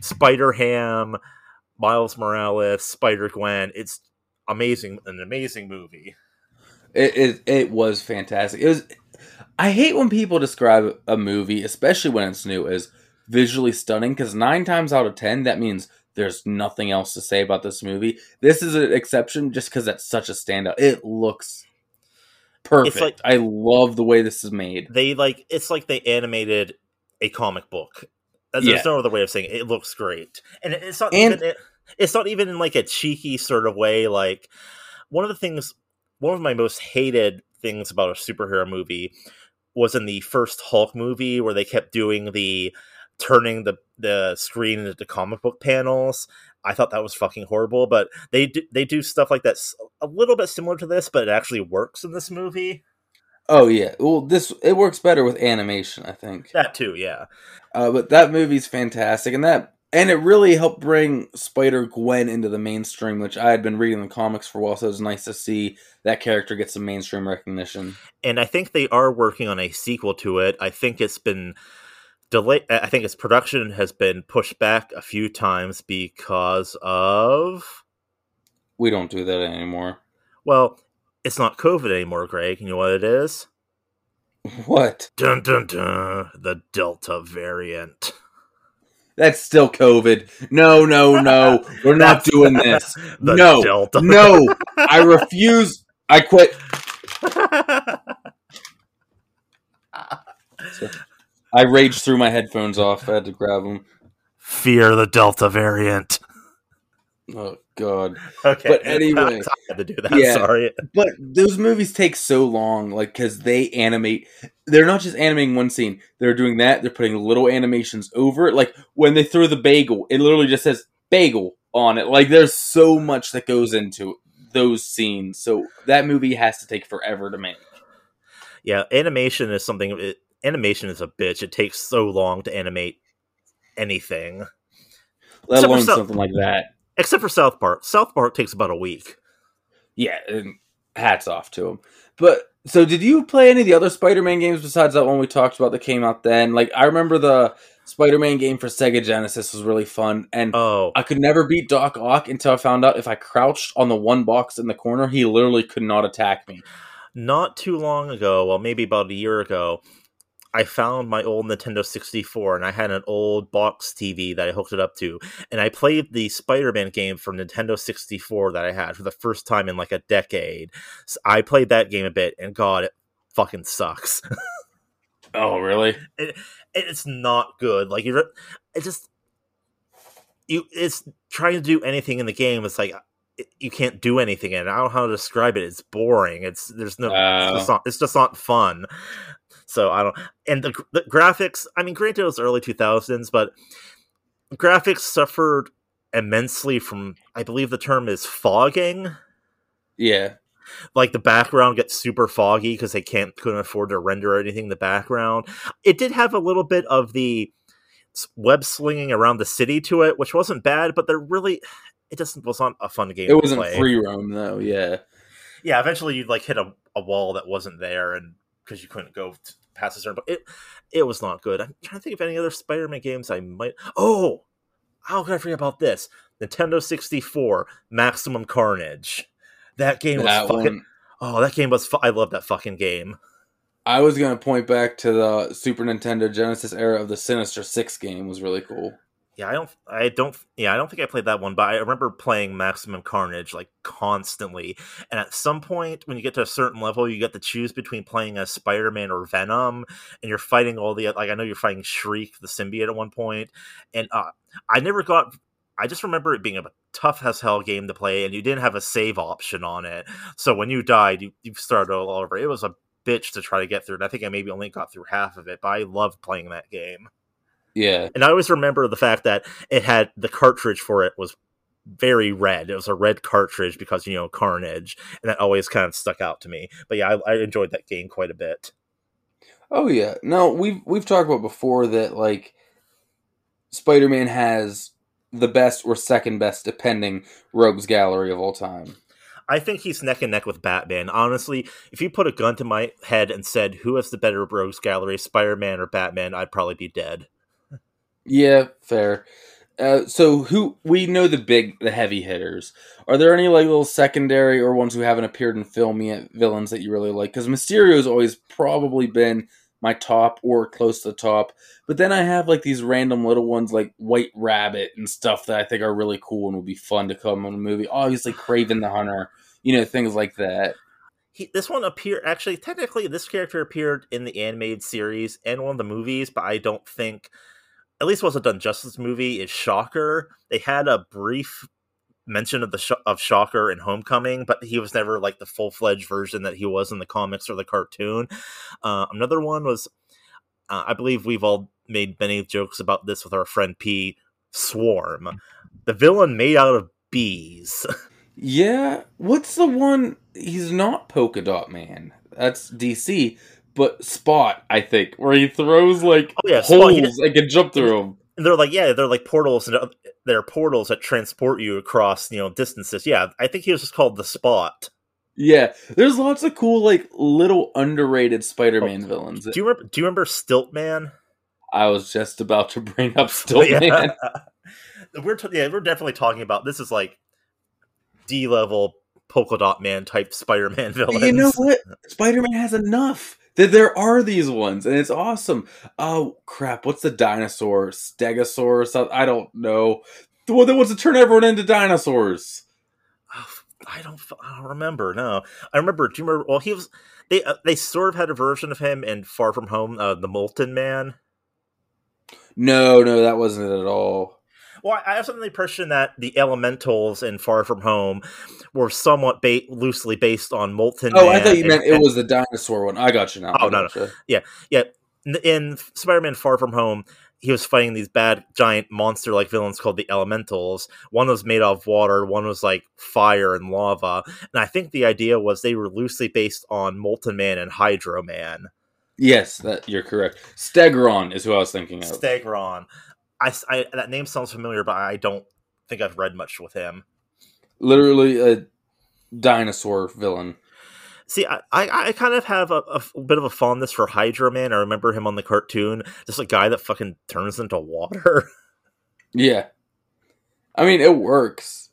Speaker 5: Spider Ham, Miles Morales, Spider Gwen. It's amazing, an amazing movie.
Speaker 6: It, it it was fantastic. It was. I hate when people describe a movie, especially when it's new, as visually stunning. Because nine times out of ten, that means there's nothing else to say about this movie. This is an exception, just because that's such a standout. It looks perfect.
Speaker 5: like-
Speaker 6: I love the way this is made.
Speaker 5: they like it's like they animated a comic book. There's
Speaker 6: Yeah.
Speaker 5: no other way of saying it. It looks great, and it's not
Speaker 6: And-
Speaker 5: even. It, it's not even in like a cheeky sort of way. Like one of the things, one of my most hated things about a superhero movie was in the first Hulk movie where they kept doing the turning the the screen into comic book panels. I thought that was fucking horrible, but they do, they do stuff like that a little bit similar to this, but it actually works in this movie.
Speaker 6: Oh yeah, well this it works better with animation, I think.
Speaker 5: That too, yeah.
Speaker 6: Uh, but that movie's fantastic, and that and it really helped bring Spider Gwen into the mainstream, which I had been reading the comics for a while, so it was nice to see that character get some mainstream recognition.
Speaker 5: and I think they are working on a sequel to it. I think it's been delayed. I think its production has been pushed back a few times because of
Speaker 6: We don't do that anymore.
Speaker 5: well, it's not COVID anymore, Greg. You know what it is?
Speaker 6: What?
Speaker 5: Dun dun dun. The Delta variant.
Speaker 6: That's still COVID. No, no, no. We're not doing this.
Speaker 5: The
Speaker 6: no,
Speaker 5: Delta.
Speaker 6: no. I refuse. I quit. I raged through my headphones off. I had to grab them.
Speaker 5: Fear the Delta variant.
Speaker 6: Oh God.
Speaker 5: Okay,
Speaker 6: But anyway.
Speaker 5: I had to do that.
Speaker 6: Yeah.
Speaker 5: Sorry.
Speaker 6: But those movies take so long, like because they animate. They're not just animating one scene. They're doing that. They're putting little animations over it. Like when they throw the bagel, it literally just says bagel on it. Like there's so much that goes into those scenes. So that movie has to take forever to make.
Speaker 5: Yeah, animation is something. It, animation is a bitch. It takes so long to animate anything,
Speaker 6: Let
Speaker 5: Except
Speaker 6: alone
Speaker 5: some-
Speaker 6: something like that.
Speaker 5: except for South Park. South Park takes about a week.
Speaker 6: Yeah, and hats off to him. But so, did you play any of the other Spider-Man games besides that one we talked about that came out then? Like, I remember the Spider-Man game for Sega Genesis was really fun, and
Speaker 5: Oh,
Speaker 6: I could never beat Doc Ock until I found out if I crouched on the one box in the corner, he literally could not attack me.
Speaker 5: not too long ago, well, maybe about a year ago, I found my old Nintendo 64 and I had an old box TV that I hooked it up to. And I played the Spider Man game from Nintendo 64 that I had for the first time in like a decade. So I played that game a bit and God, it fucking sucks.
Speaker 6: Oh, really?
Speaker 5: it's not good. Like, you're, it just, you, it's trying to do anything in the game. It's like, you can't do anything in it. I don't know how to describe it. It's boring. It's, there's no, it's,
Speaker 6: Uh,
Speaker 5: just not, it's just not fun. So I don't. And the, the graphics. I mean, granted, it was early two thousands, but graphics suffered immensely from. I believe the term is fogging.
Speaker 6: yeah.
Speaker 5: Like the background gets super foggy because they can't couldn't afford to render anything in the background. It did have a little bit of the web slinging around the city to it, which wasn't bad, but they're really. It just was not a fun game.
Speaker 6: It wasn't
Speaker 5: play.
Speaker 6: free roam though. Yeah.
Speaker 5: Yeah, eventually you'd like hit a, a wall that wasn't there, and because you couldn't go t- past a certain but it it was not good. I'm trying to think of any other Spider-Man games I might Oh, how could I forget about this? Nintendo 64 Maximum Carnage. That game was
Speaker 6: That
Speaker 5: fucking
Speaker 6: one,
Speaker 5: Oh, that game was fu- I love that fucking game.
Speaker 6: I was gonna point back to the Super Nintendo Genesis era of the Sinister Six game was really cool.
Speaker 5: Yeah, I don't I don't yeah, I don't think I played that one, but I remember playing Maximum Carnage like constantly. And at some point when you get to a certain level, you get to choose between playing as Spider-Man or Venom, and you're fighting all the like I know you're fighting Shriek the symbiote at one point. point, and uh I never got I just remember it being a tough as hell game to play, and you didn't have a save option on it. So when you died, you, you started all over. It was a bitch to try to get through, and I think I maybe only got through half of it, but I loved playing that game.
Speaker 6: Yeah,
Speaker 5: And I always remember the fact that it had the cartridge for it was very red. It was a red cartridge because you know Carnage, and that always kind of stuck out to me. But yeah, I, I enjoyed that game quite a bit.
Speaker 6: Oh yeah. No, we've we've talked about before that like Spider-Man has the best or second best depending rogues gallery of all time.
Speaker 5: I think he's neck and neck with Batman. Honestly, if you put a gun to my head and said who has the better rogues gallery, Spider Man or Batman, I'd probably be dead.
Speaker 6: Yeah, fair. Uh, so who we know the big the heavy hitters. Are there any like little secondary or ones who haven't appeared in film yet villains that you really like? Because Mysterio's always probably been my top or close to the top. But then I have like these random little ones like White Rabbit and stuff that I think are really cool and would be fun to come in a movie. Obviously Kraven the Hunter, you know, things like that.
Speaker 5: He, this one appeared actually technically this character appeared in the animated series and one of the movies, but I don't think at least wasn't done justice movie is Shocker. They had a brief mention of the sh- of Shocker in Homecoming, but he was never like the full fledged version that he was in the comics or the cartoon. Uh, another one was, uh, I believe we've all made many jokes about this with our friend P. Swarm, the villain made out of bees.
Speaker 6: Yeah, what's the one? He's not Polka Dot Man. That's DC, but Spot, I think, where he throws like
Speaker 5: Oh, yeah, Spot,
Speaker 6: holes
Speaker 5: he-
Speaker 6: and can jump through them.
Speaker 5: And they're like, yeah, they're like portals, and they're portals that transport you across, you know, distances. Yeah, I think he was just called the Spot.
Speaker 6: Yeah, there's lots of cool, like little underrated Spider-Man oh, villains.
Speaker 5: Do you remember? Do you remember Stilt Man?
Speaker 6: I was just about to bring up Still
Speaker 5: Yeah.
Speaker 6: Man.
Speaker 5: we're t- yeah, we're definitely talking about this is like D level polka dot man type Spider Man villains.
Speaker 6: You know what? Spider-Man has enough that there are these ones, and it's awesome. Oh crap! What's the dinosaur? Stegosaur or something? I don't know. The one that wants to turn everyone into dinosaurs.
Speaker 5: Oh, I don't. I don't remember. No, I remember. Do you remember? Well, he was. They uh, they sort of had a version of him in Far From Home, uh, the Molten Man.
Speaker 6: No, no, that wasn't it at all.
Speaker 5: Well, I have something the impression that the elementals in Far From Home were somewhat ba- loosely based on Molten.
Speaker 6: Oh, I thought you
Speaker 5: and-
Speaker 6: meant it
Speaker 5: and-
Speaker 6: was the dinosaur one. I got you now.
Speaker 5: Oh, no, no.
Speaker 6: gotcha.
Speaker 5: yeah. In- In Spider-Man: Far From Home, he was fighting these bad giant monster-like villains called the Elementals. One was made out of water, one was like fire and lava. And I think the idea was they were loosely based on Molten Man and Hydro Man.
Speaker 6: Yes, that you're correct. Stegron is who I was thinking of.
Speaker 5: Stegron. I, I- that name sounds familiar, but I don't think I've read much with him.
Speaker 6: Literally a dinosaur villain.
Speaker 5: See, I, I, I kind of have a bit of a fondness for Hydro Man. I remember him on the cartoon, just a guy that fucking turns into water.
Speaker 6: Yeah. I mean, it works.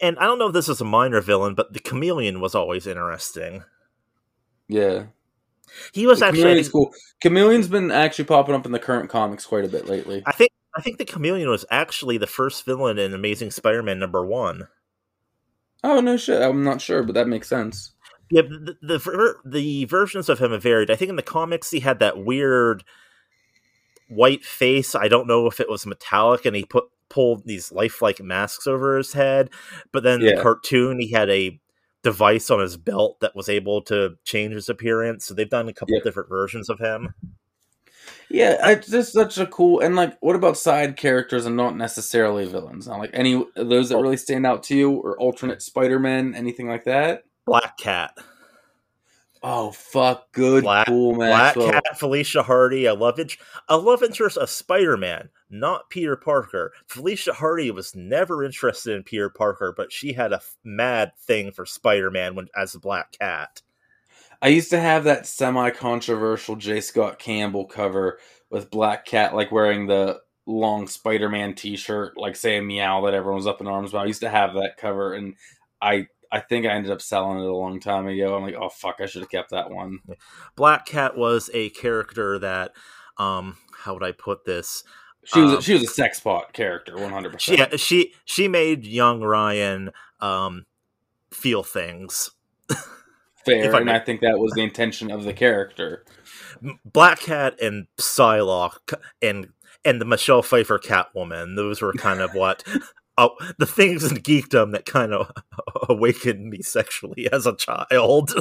Speaker 5: And I don't know if this is a minor villain, but the chameleon was always interesting.
Speaker 6: Yeah.
Speaker 5: He was
Speaker 6: The
Speaker 5: actually,
Speaker 6: Chameleon's cool. Chameleon's been actually popping up in the current comics quite a bit lately.
Speaker 5: I think, I think the chameleon was actually the first villain in Amazing Spider-Man number one.
Speaker 6: Oh no shit, I'm not sure, but that makes sense.
Speaker 5: Yeah, the, the ver- the versions of him have varied. I think in the comics he had that weird white face. I don't know if it was metallic, and he put pulled these lifelike masks over his head. But then in
Speaker 6: Yeah.
Speaker 5: the cartoon, he had a device on his belt that was able to change his appearance. So they've done a couple
Speaker 6: Yeah.
Speaker 5: different versions of him.
Speaker 6: Yeah, it's just such a cool and like what about side characters and not necessarily villains? Not like any those that really stand out to you or alternate Spider-Man, anything like that?
Speaker 5: Black Cat.
Speaker 6: Oh fuck, good
Speaker 5: Black-
Speaker 6: cool
Speaker 5: Black
Speaker 6: Maxwell.
Speaker 5: Cat, Felicia Hardy, a love int- a love interest of Spider Man, not Peter Parker. Felicia Hardy was never interested in Peter Parker, but she had a f- mad thing for Spider Man when as a Black Cat.
Speaker 6: I used to have that semi-controversial J. Scott Campbell cover with Black Cat like wearing the long Spider-Man T-shirt, like saying "meow" that everyone was up in arms about. I used to have that cover, and I I think I ended up selling it a long time ago. I'm like, oh fuck, I should have kept that one.
Speaker 5: Black Cat was a character that, um, how would I put this?
Speaker 6: She was
Speaker 5: Um,
Speaker 6: she was a sex pot character, 100.
Speaker 5: She
Speaker 6: percent
Speaker 5: she she made young Ryan um feel things.
Speaker 6: Fair,
Speaker 5: if I
Speaker 6: and
Speaker 5: may-
Speaker 6: I think that was the intention of the character.
Speaker 5: Black Cat and Psylocke and and the Michelle Pfeiffer Catwoman. Those were kind of what. Oh, the things in geekdom that kind of awakened me sexually as a child.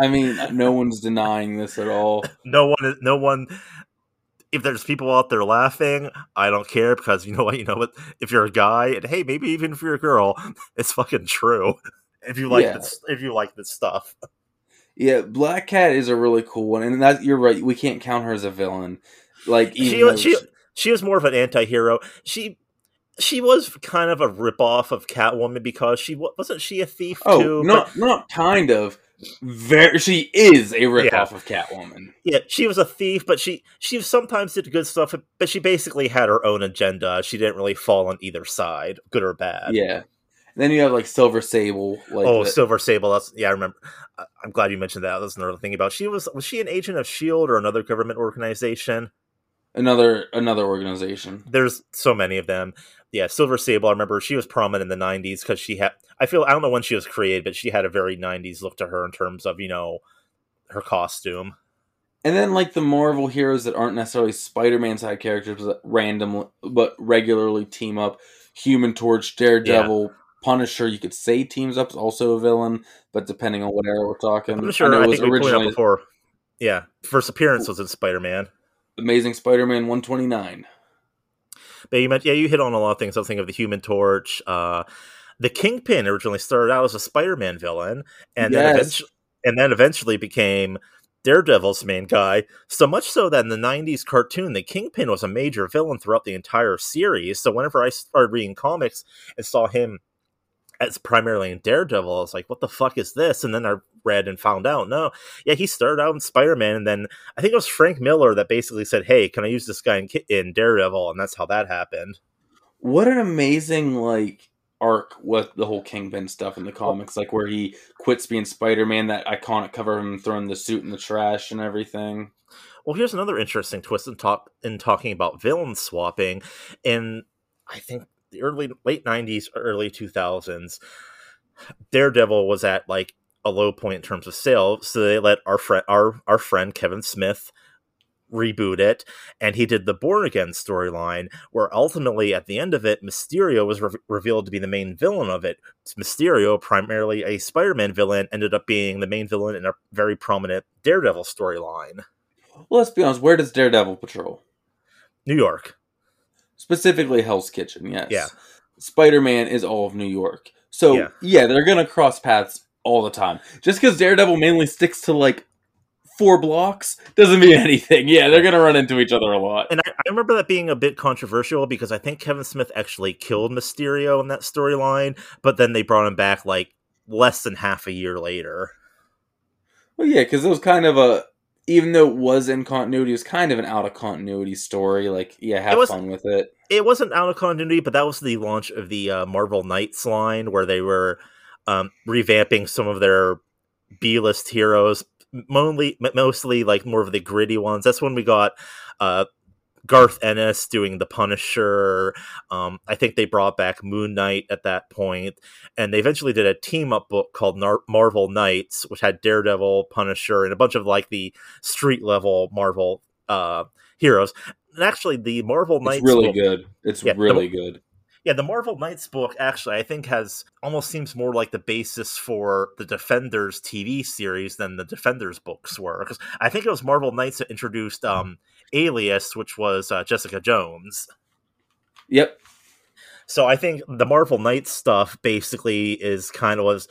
Speaker 6: I mean, no one's denying this at all.
Speaker 5: no one no one if there's people out there laughing i don't care because you know what you know what if you're a guy and hey maybe even if you're a girl it's fucking true if you like
Speaker 6: Yeah.
Speaker 5: this if you like this stuff
Speaker 6: Yeah, Black Cat is a really cool one, and that you're right. We can't count her as a villain. Like
Speaker 5: she she, she was more of an anti-hero she she was kind of a ripoff of catwoman because she wasn't she a thief
Speaker 6: oh,
Speaker 5: too
Speaker 6: not not kind of. Very, she is a ripoff
Speaker 5: Yeah.
Speaker 6: of Catwoman.
Speaker 5: yeah she was a thief but she she sometimes did good stuff but she basically had her own agenda she didn't really fall on either side good or bad
Speaker 6: Yeah. Then you have like Silver Sable. Like
Speaker 5: oh,
Speaker 6: the-
Speaker 5: Silver Sable. That's yeah. I remember. I- I'm glad you mentioned that. That's another thing about she was was she an agent of Shield or another government organization?
Speaker 6: another another organization.
Speaker 5: There's so many of them. Yeah, Silver Sable. I remember she was prominent in the '90s because she had. I feel I don't know when she was created, but she had a very '90s look to her in terms of you know her costume.
Speaker 6: And then like the Marvel heroes that aren't necessarily Spider-Man side characters, but random but regularly team up. Human Torch, Daredevil, Punisher. You could say teams up is also a villain, but depending on what era we're talking,
Speaker 5: I'm sure.
Speaker 6: know
Speaker 5: I,
Speaker 6: it was
Speaker 5: think we
Speaker 6: originally
Speaker 5: before. Yeah, first appearance was in Spider Man.
Speaker 6: Amazing Spider-Man 129.
Speaker 5: But you meant yeah, you hit on a lot of things. I was thinking of the Human Torch. Uh, the Kingpin originally started out as a Spider-Man villain, and then
Speaker 6: Yes.
Speaker 5: eventually, and then eventually became Daredevil's main guy. So much so that in the '90s cartoon, the Kingpin was a major villain throughout the entire series. So whenever I started reading comics and saw him as primarily in Daredevil, I was like, "What the fuck is this?" And then I read and found out, no, yeah, he started out in Spider-Man, and then I think it was Frank Miller that basically said, "Hey, can I use this guy in, in Daredevil?" And that's how that happened.
Speaker 6: What an amazing like arc with the whole Kingpin stuff in the comics, like where he quits being Spider-Man, that iconic cover of him throwing the suit in the trash and everything.
Speaker 5: Well, here's another interesting twist in talk in talking about villain swapping. and I think the early late '90s, early 2000s, Daredevil was at like a low point in terms of sales, so they let our friend our our friend Kevin Smith reboot it, and he did the Born Again storyline, where ultimately at the end of it, Mysterio was re- revealed to be the main villain of it. Mysterio, primarily a Spider-Man villain, ended up being the main villain in a very prominent Daredevil storyline.
Speaker 6: Well, let's be honest. Where does Daredevil patrol?
Speaker 5: New York.
Speaker 6: Specifically, Hell's Kitchen. Yes.
Speaker 5: Yeah.
Speaker 6: Spider-Man is all of New York. So
Speaker 5: Yeah.
Speaker 6: yeah, they're gonna cross paths all the time. Just because Daredevil mainly sticks to like four blocks doesn't mean anything. Yeah, they're gonna run into each other a lot.
Speaker 5: And I, I remember that being a bit controversial because I think Kevin Smith actually killed Mysterio in that storyline, but then they brought him back like less than half a year later.
Speaker 6: Well, yeah, because it was kind of a, even though it was in continuity, it was kind of an out of continuity story. Like, yeah, have fun with it.
Speaker 5: It wasn't out of continuity, but that was the launch of the uh, Marvel Knights line where they were um, revamping some of their B-list heroes, mostly, mostly like more of the gritty ones. That's when we got uh, Garth Ennis doing the Punisher. Um, I think they brought back Moon Knight at that point, and they eventually did a team up book called Nar- Marvel Knights, which had Daredevil, Punisher, and a bunch of like the street level Marvel uh, heroes. And actually, the Marvel Knights
Speaker 6: It's really
Speaker 5: book-
Speaker 6: good. It's
Speaker 5: Yeah, the-
Speaker 6: really good.
Speaker 5: yeah, the Marvel Knights book actually I think has almost seems more like the basis for the Defenders TV series than the Defenders books were because I think it was Marvel Knights that introduced um, Alias, which was uh, Jessica Jones.
Speaker 6: Yep.
Speaker 5: So I think the Marvel Knights stuff basically is kind of was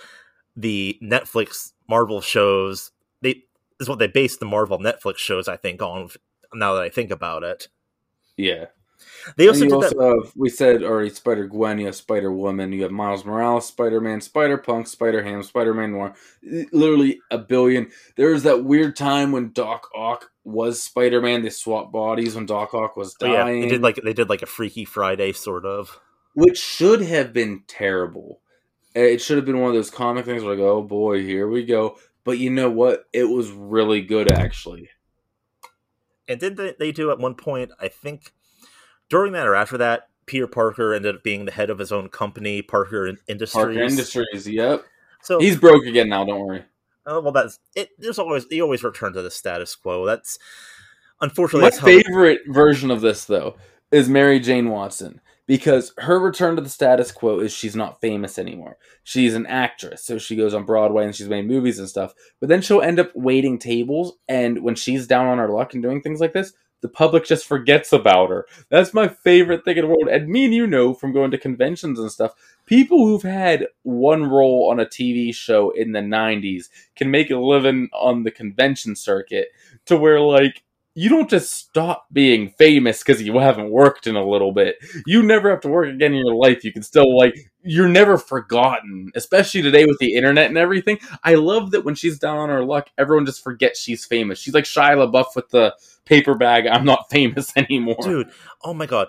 Speaker 5: the Netflix Marvel shows. They is what they based the Marvel Netflix shows I think on. Now that I think about it,
Speaker 6: Yeah.
Speaker 5: They also
Speaker 6: And
Speaker 5: did
Speaker 6: you
Speaker 5: that.
Speaker 6: have, we said already Spider Gwen, you have Spider Woman, you have Miles Morales, Spider Man, Spider Punk, Spider Ham, Spider Man Noir. Literally a billion. There was that weird time when Doc Ock was Spider Man. They swapped bodies when Doc Ock was
Speaker 5: Oh, yeah, they did like they did like a Freaky Friday sort of.
Speaker 6: which should have been terrible. Uh, It should have been one of those comic things where like, oh boy, here we go. But you know what? It was really good actually.
Speaker 5: And did they, they do at one point? I think during that or after that, Peter Parker ended up being the head of his own company, Parker Industries.
Speaker 6: Parker Industries, yep.
Speaker 5: So
Speaker 6: He's broke again now, don't worry.
Speaker 5: Oh, well, that's it. There's always he always return to the status quo. That's unfortunately
Speaker 6: My
Speaker 5: that's
Speaker 6: favorite version of this though is Mary Jane Watson because her return to the status quo is she's not famous anymore. She's an actress, so she goes on Broadway and she's made movies and stuff. But then she'll end up waiting tables, and when she's down on her luck and doing things like this, the public just forgets about her. That's my favorite thing in the world. And me and you know from going to conventions and stuff, people who've had one role on a TV show in the 90s can make a living on the convention circuit to where, like, you don't just stop being famous because you haven't worked in a little bit. You never have to work again in your life. You can still, like, you're never forgotten, especially today with the internet and everything. I love that when she's down on her luck, everyone just forgets she's famous. She's like Shia LaBeouf with the paper bag, I'm not famous anymore.
Speaker 5: dude. Oh my god.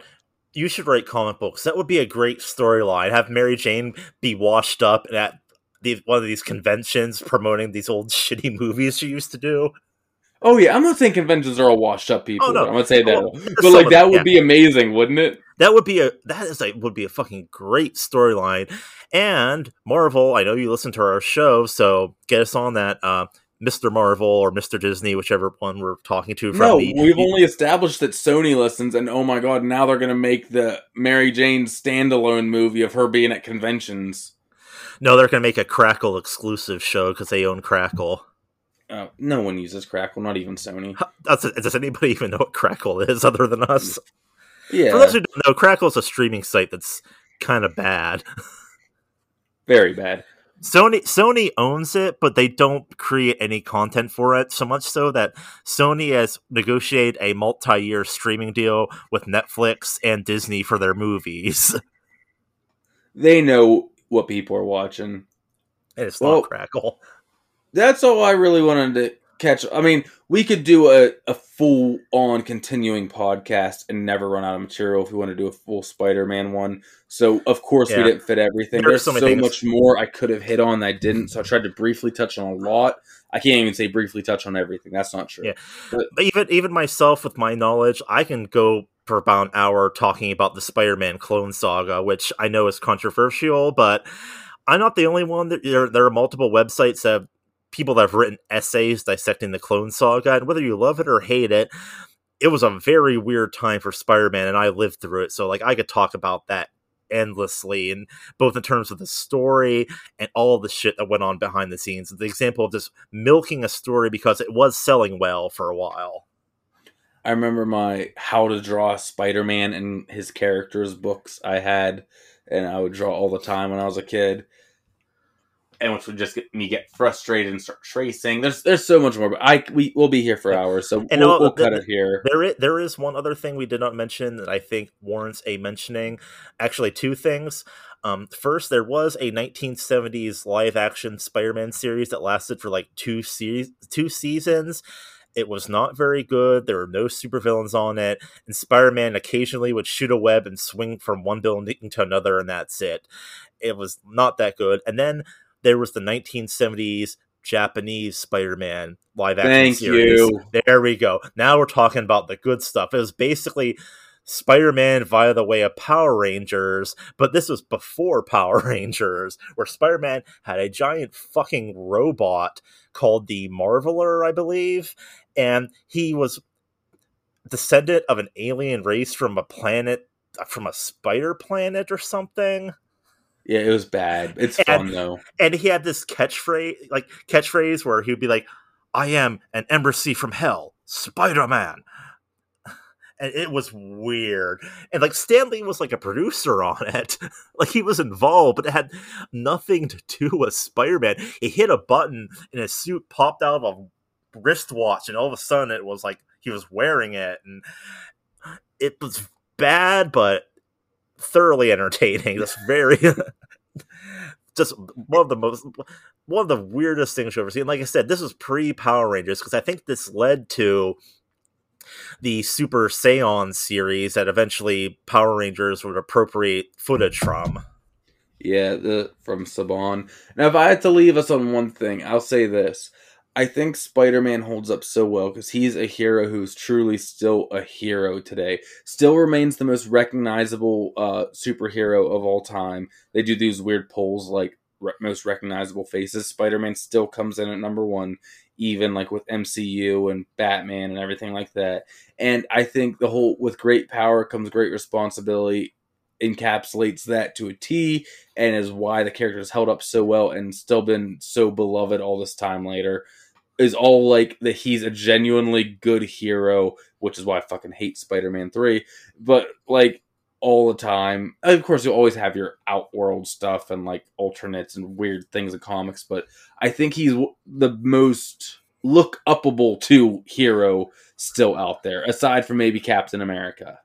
Speaker 5: You should write comic books. That would be a great storyline. Have Mary Jane be washed up at these one of these conventions promoting these old shitty movies she used to do.
Speaker 6: Oh yeah, I'm not saying conventions are all washed up people.
Speaker 5: Oh, no.
Speaker 6: I'm gonna say that,
Speaker 5: Oh,
Speaker 6: but like that would
Speaker 5: yeah.
Speaker 6: be amazing, wouldn't it?
Speaker 5: That would be a that is a would be a fucking great storyline. And Marvel, I know you listen to our show, so get us on that. Uh, Mr. Marvel or Mr. Disney, whichever one we're talking to. From
Speaker 6: No,
Speaker 5: the,
Speaker 6: we've only established that Sony listens, and oh my god, now they're gonna make the Mary Jane standalone movie of her being at conventions.
Speaker 5: no, they're gonna make a Crackle exclusive show because they own Crackle.
Speaker 6: Uh, no one uses Crackle, not even Sony.
Speaker 5: Does, does anybody even know what Crackle is other than us?
Speaker 6: Yeah,
Speaker 5: For those who don't know, Crackle is a streaming site that's kind of bad.
Speaker 6: very bad.
Speaker 5: Sony Sony owns it, but they don't create any content for it. So much so that Sony has negotiated a multi-year streaming deal with Netflix and Disney for their movies.
Speaker 6: They know what people are watching.
Speaker 5: And it's
Speaker 6: Well-
Speaker 5: not Crackle.
Speaker 6: That's all I really wanted to catch. I mean, we could do a, a full on continuing podcast and never run out of material if we want to do a full Spider Man one. So, of course,
Speaker 5: Yeah.
Speaker 6: we didn't fit everything.
Speaker 5: There
Speaker 6: There's
Speaker 5: so
Speaker 6: so, much more I could have hit on that I didn't. So, I tried to briefly touch on a lot. I can't even say briefly touch on everything. That's not true.
Speaker 5: Yeah. But even even myself with my knowledge, I can go for about an hour talking about the Spider-Man clone saga, which I know is controversial, but I'm not the only one. There, there are multiple websites that have people that have written essays dissecting the clone saga, and whether you love it or hate it, it was a very weird time for Spider-Man, and I lived through it. So, like, I could talk about that endlessly, and both in terms of the story and all the shit that went on behind the scenes. The example of just milking a story because it was selling well for a while.
Speaker 6: I remember my how to draw Spider Man and his characters books I had, and I would draw all the time when I was a kid. And which would just get me get frustrated and start tracing. There's there's so much more, but I we will be here for hours, so
Speaker 5: And
Speaker 6: we'll, we'll
Speaker 5: the-
Speaker 6: cut it here.
Speaker 5: There is, there is one other thing we did not mention that I think warrants a mentioning. Actually, two things. Um, first, there was a 1970s live action Spider Man series that lasted for like two, se- two seasons. It was not very good. There were no supervillains on it. And Spider Man occasionally would shoot a web and swing from one building to another, and that's it. It was not that good. And then there was the 1970s Japanese Spider Man live action
Speaker 6: Thank
Speaker 5: series.
Speaker 6: you.
Speaker 5: There we go. Now we're talking about the good stuff. It was basically Spider Man via the way of Power Rangers, but this was before Power Rangers, where Spider Man had a giant fucking robot called the Marveler, I believe, and he was descendant of an alien race from a planet from a spider planet or something
Speaker 6: Yeah, it was bad. It's
Speaker 5: And-
Speaker 6: fun though.
Speaker 5: and he had this catchphrase like catchphrase where he'd be like i am an embassy from hell spider-man and it was weird and like Stan Lee was like a producer on it like he was involved but it had nothing to do with spider-man he hit a button and his suit popped out of a wristwatch and all of a sudden it was like he was wearing it and it was bad, but thoroughly entertaining. Just very, just one of the most, one of the weirdest things you've ever seen. Like I said, this was pre Power Rangers because I think this led to the Super Sentai series that eventually Power Rangers would appropriate footage from.
Speaker 6: Yeah, the from Saban. Now, if I had to leave us on one thing, I'll say this: I think Spider Man holds up so well because he's a hero who's truly still a hero today. Still remains the most recognizable uh, superhero of all time. They do these weird polls like re- most recognizable faces. Spider Man still comes in at number one, even like with MCU and Batman and everything like that. And I think the whole with great power comes great responsibility encapsulates that to a T and is why the character has held up so well and still been so beloved all this time later. Is all like that he's a genuinely good hero, which is why I fucking hate Spider Man 3. But like all the time, of course, you always have your outworld stuff and like alternates and weird things in comics, but I think he's the most look upable to hero still out there, aside from maybe Captain America.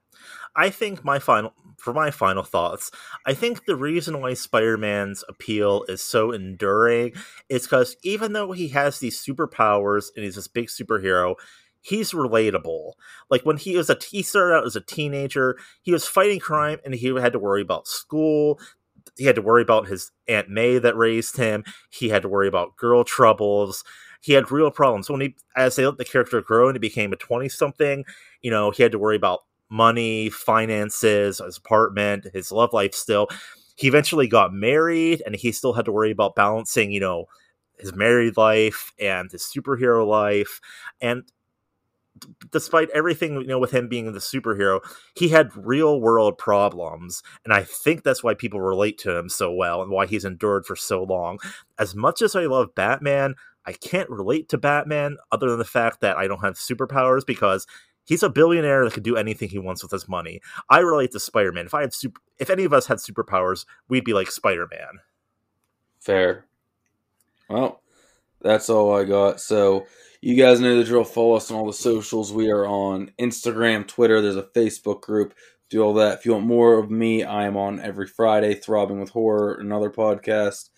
Speaker 5: I think my final for my final thoughts, I think the reason why Spider-Man's appeal is so enduring is because even though he has these superpowers and he's this big superhero, he's relatable. Like when he was a he started out as a teenager, he was fighting crime and he had to worry about school. He had to worry about his Aunt May that raised him. He had to worry about girl troubles. He had real problems. When he as they let the character grow and he became a 20 something, you know, he had to worry about money, finances, his apartment, his love life still. He eventually got married and he still had to worry about balancing, you know, his married life and his superhero life. And despite everything, you know, with him being the superhero, he had real world problems. And I think that's why people relate to him so well and why he's endured for so long. As much as I love Batman, I can't relate to Batman other than the fact that I don't have superpowers because he's a billionaire that can do anything he wants with his money. I relate to Spider Man. If I had super, if any of us had superpowers, we'd be like Spider Man.
Speaker 6: Fair. Well, that's all I got. So you guys know the drill. Follow us on all the socials. We are on Instagram, Twitter. There's a Facebook group. Do all that. If you want more of me, I am on every Friday, Throbbing with Horror, another podcast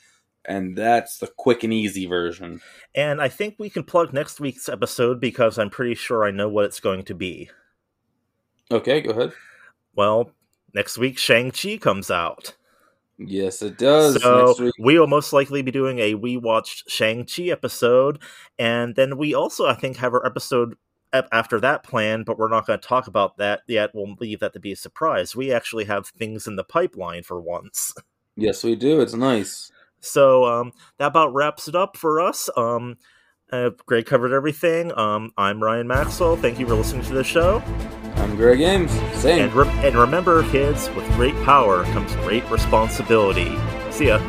Speaker 6: and that's the quick and easy version.
Speaker 5: And I think we can plug next week's episode because I'm pretty sure I know what it's going to be.
Speaker 6: Okay, go ahead.
Speaker 5: Well, next week Shang-Chi comes out.
Speaker 6: Yes, it does.
Speaker 5: So we will most likely be doing a We Watched Shang-Chi episode. And then we also, I think, have our episode after that plan, but we're not going to talk about that yet. We'll leave that to be a surprise. We actually have things in the pipeline for once.
Speaker 6: Yes, we do. It's nice.
Speaker 5: So um, that about wraps it up for us. Um, uh, Greg covered everything. Um, I'm Ryan Maxwell. Thank you for listening to the show.
Speaker 6: I'm Greg Ames. Same.
Speaker 5: And, re- and remember, kids, with great power comes great responsibility. See ya.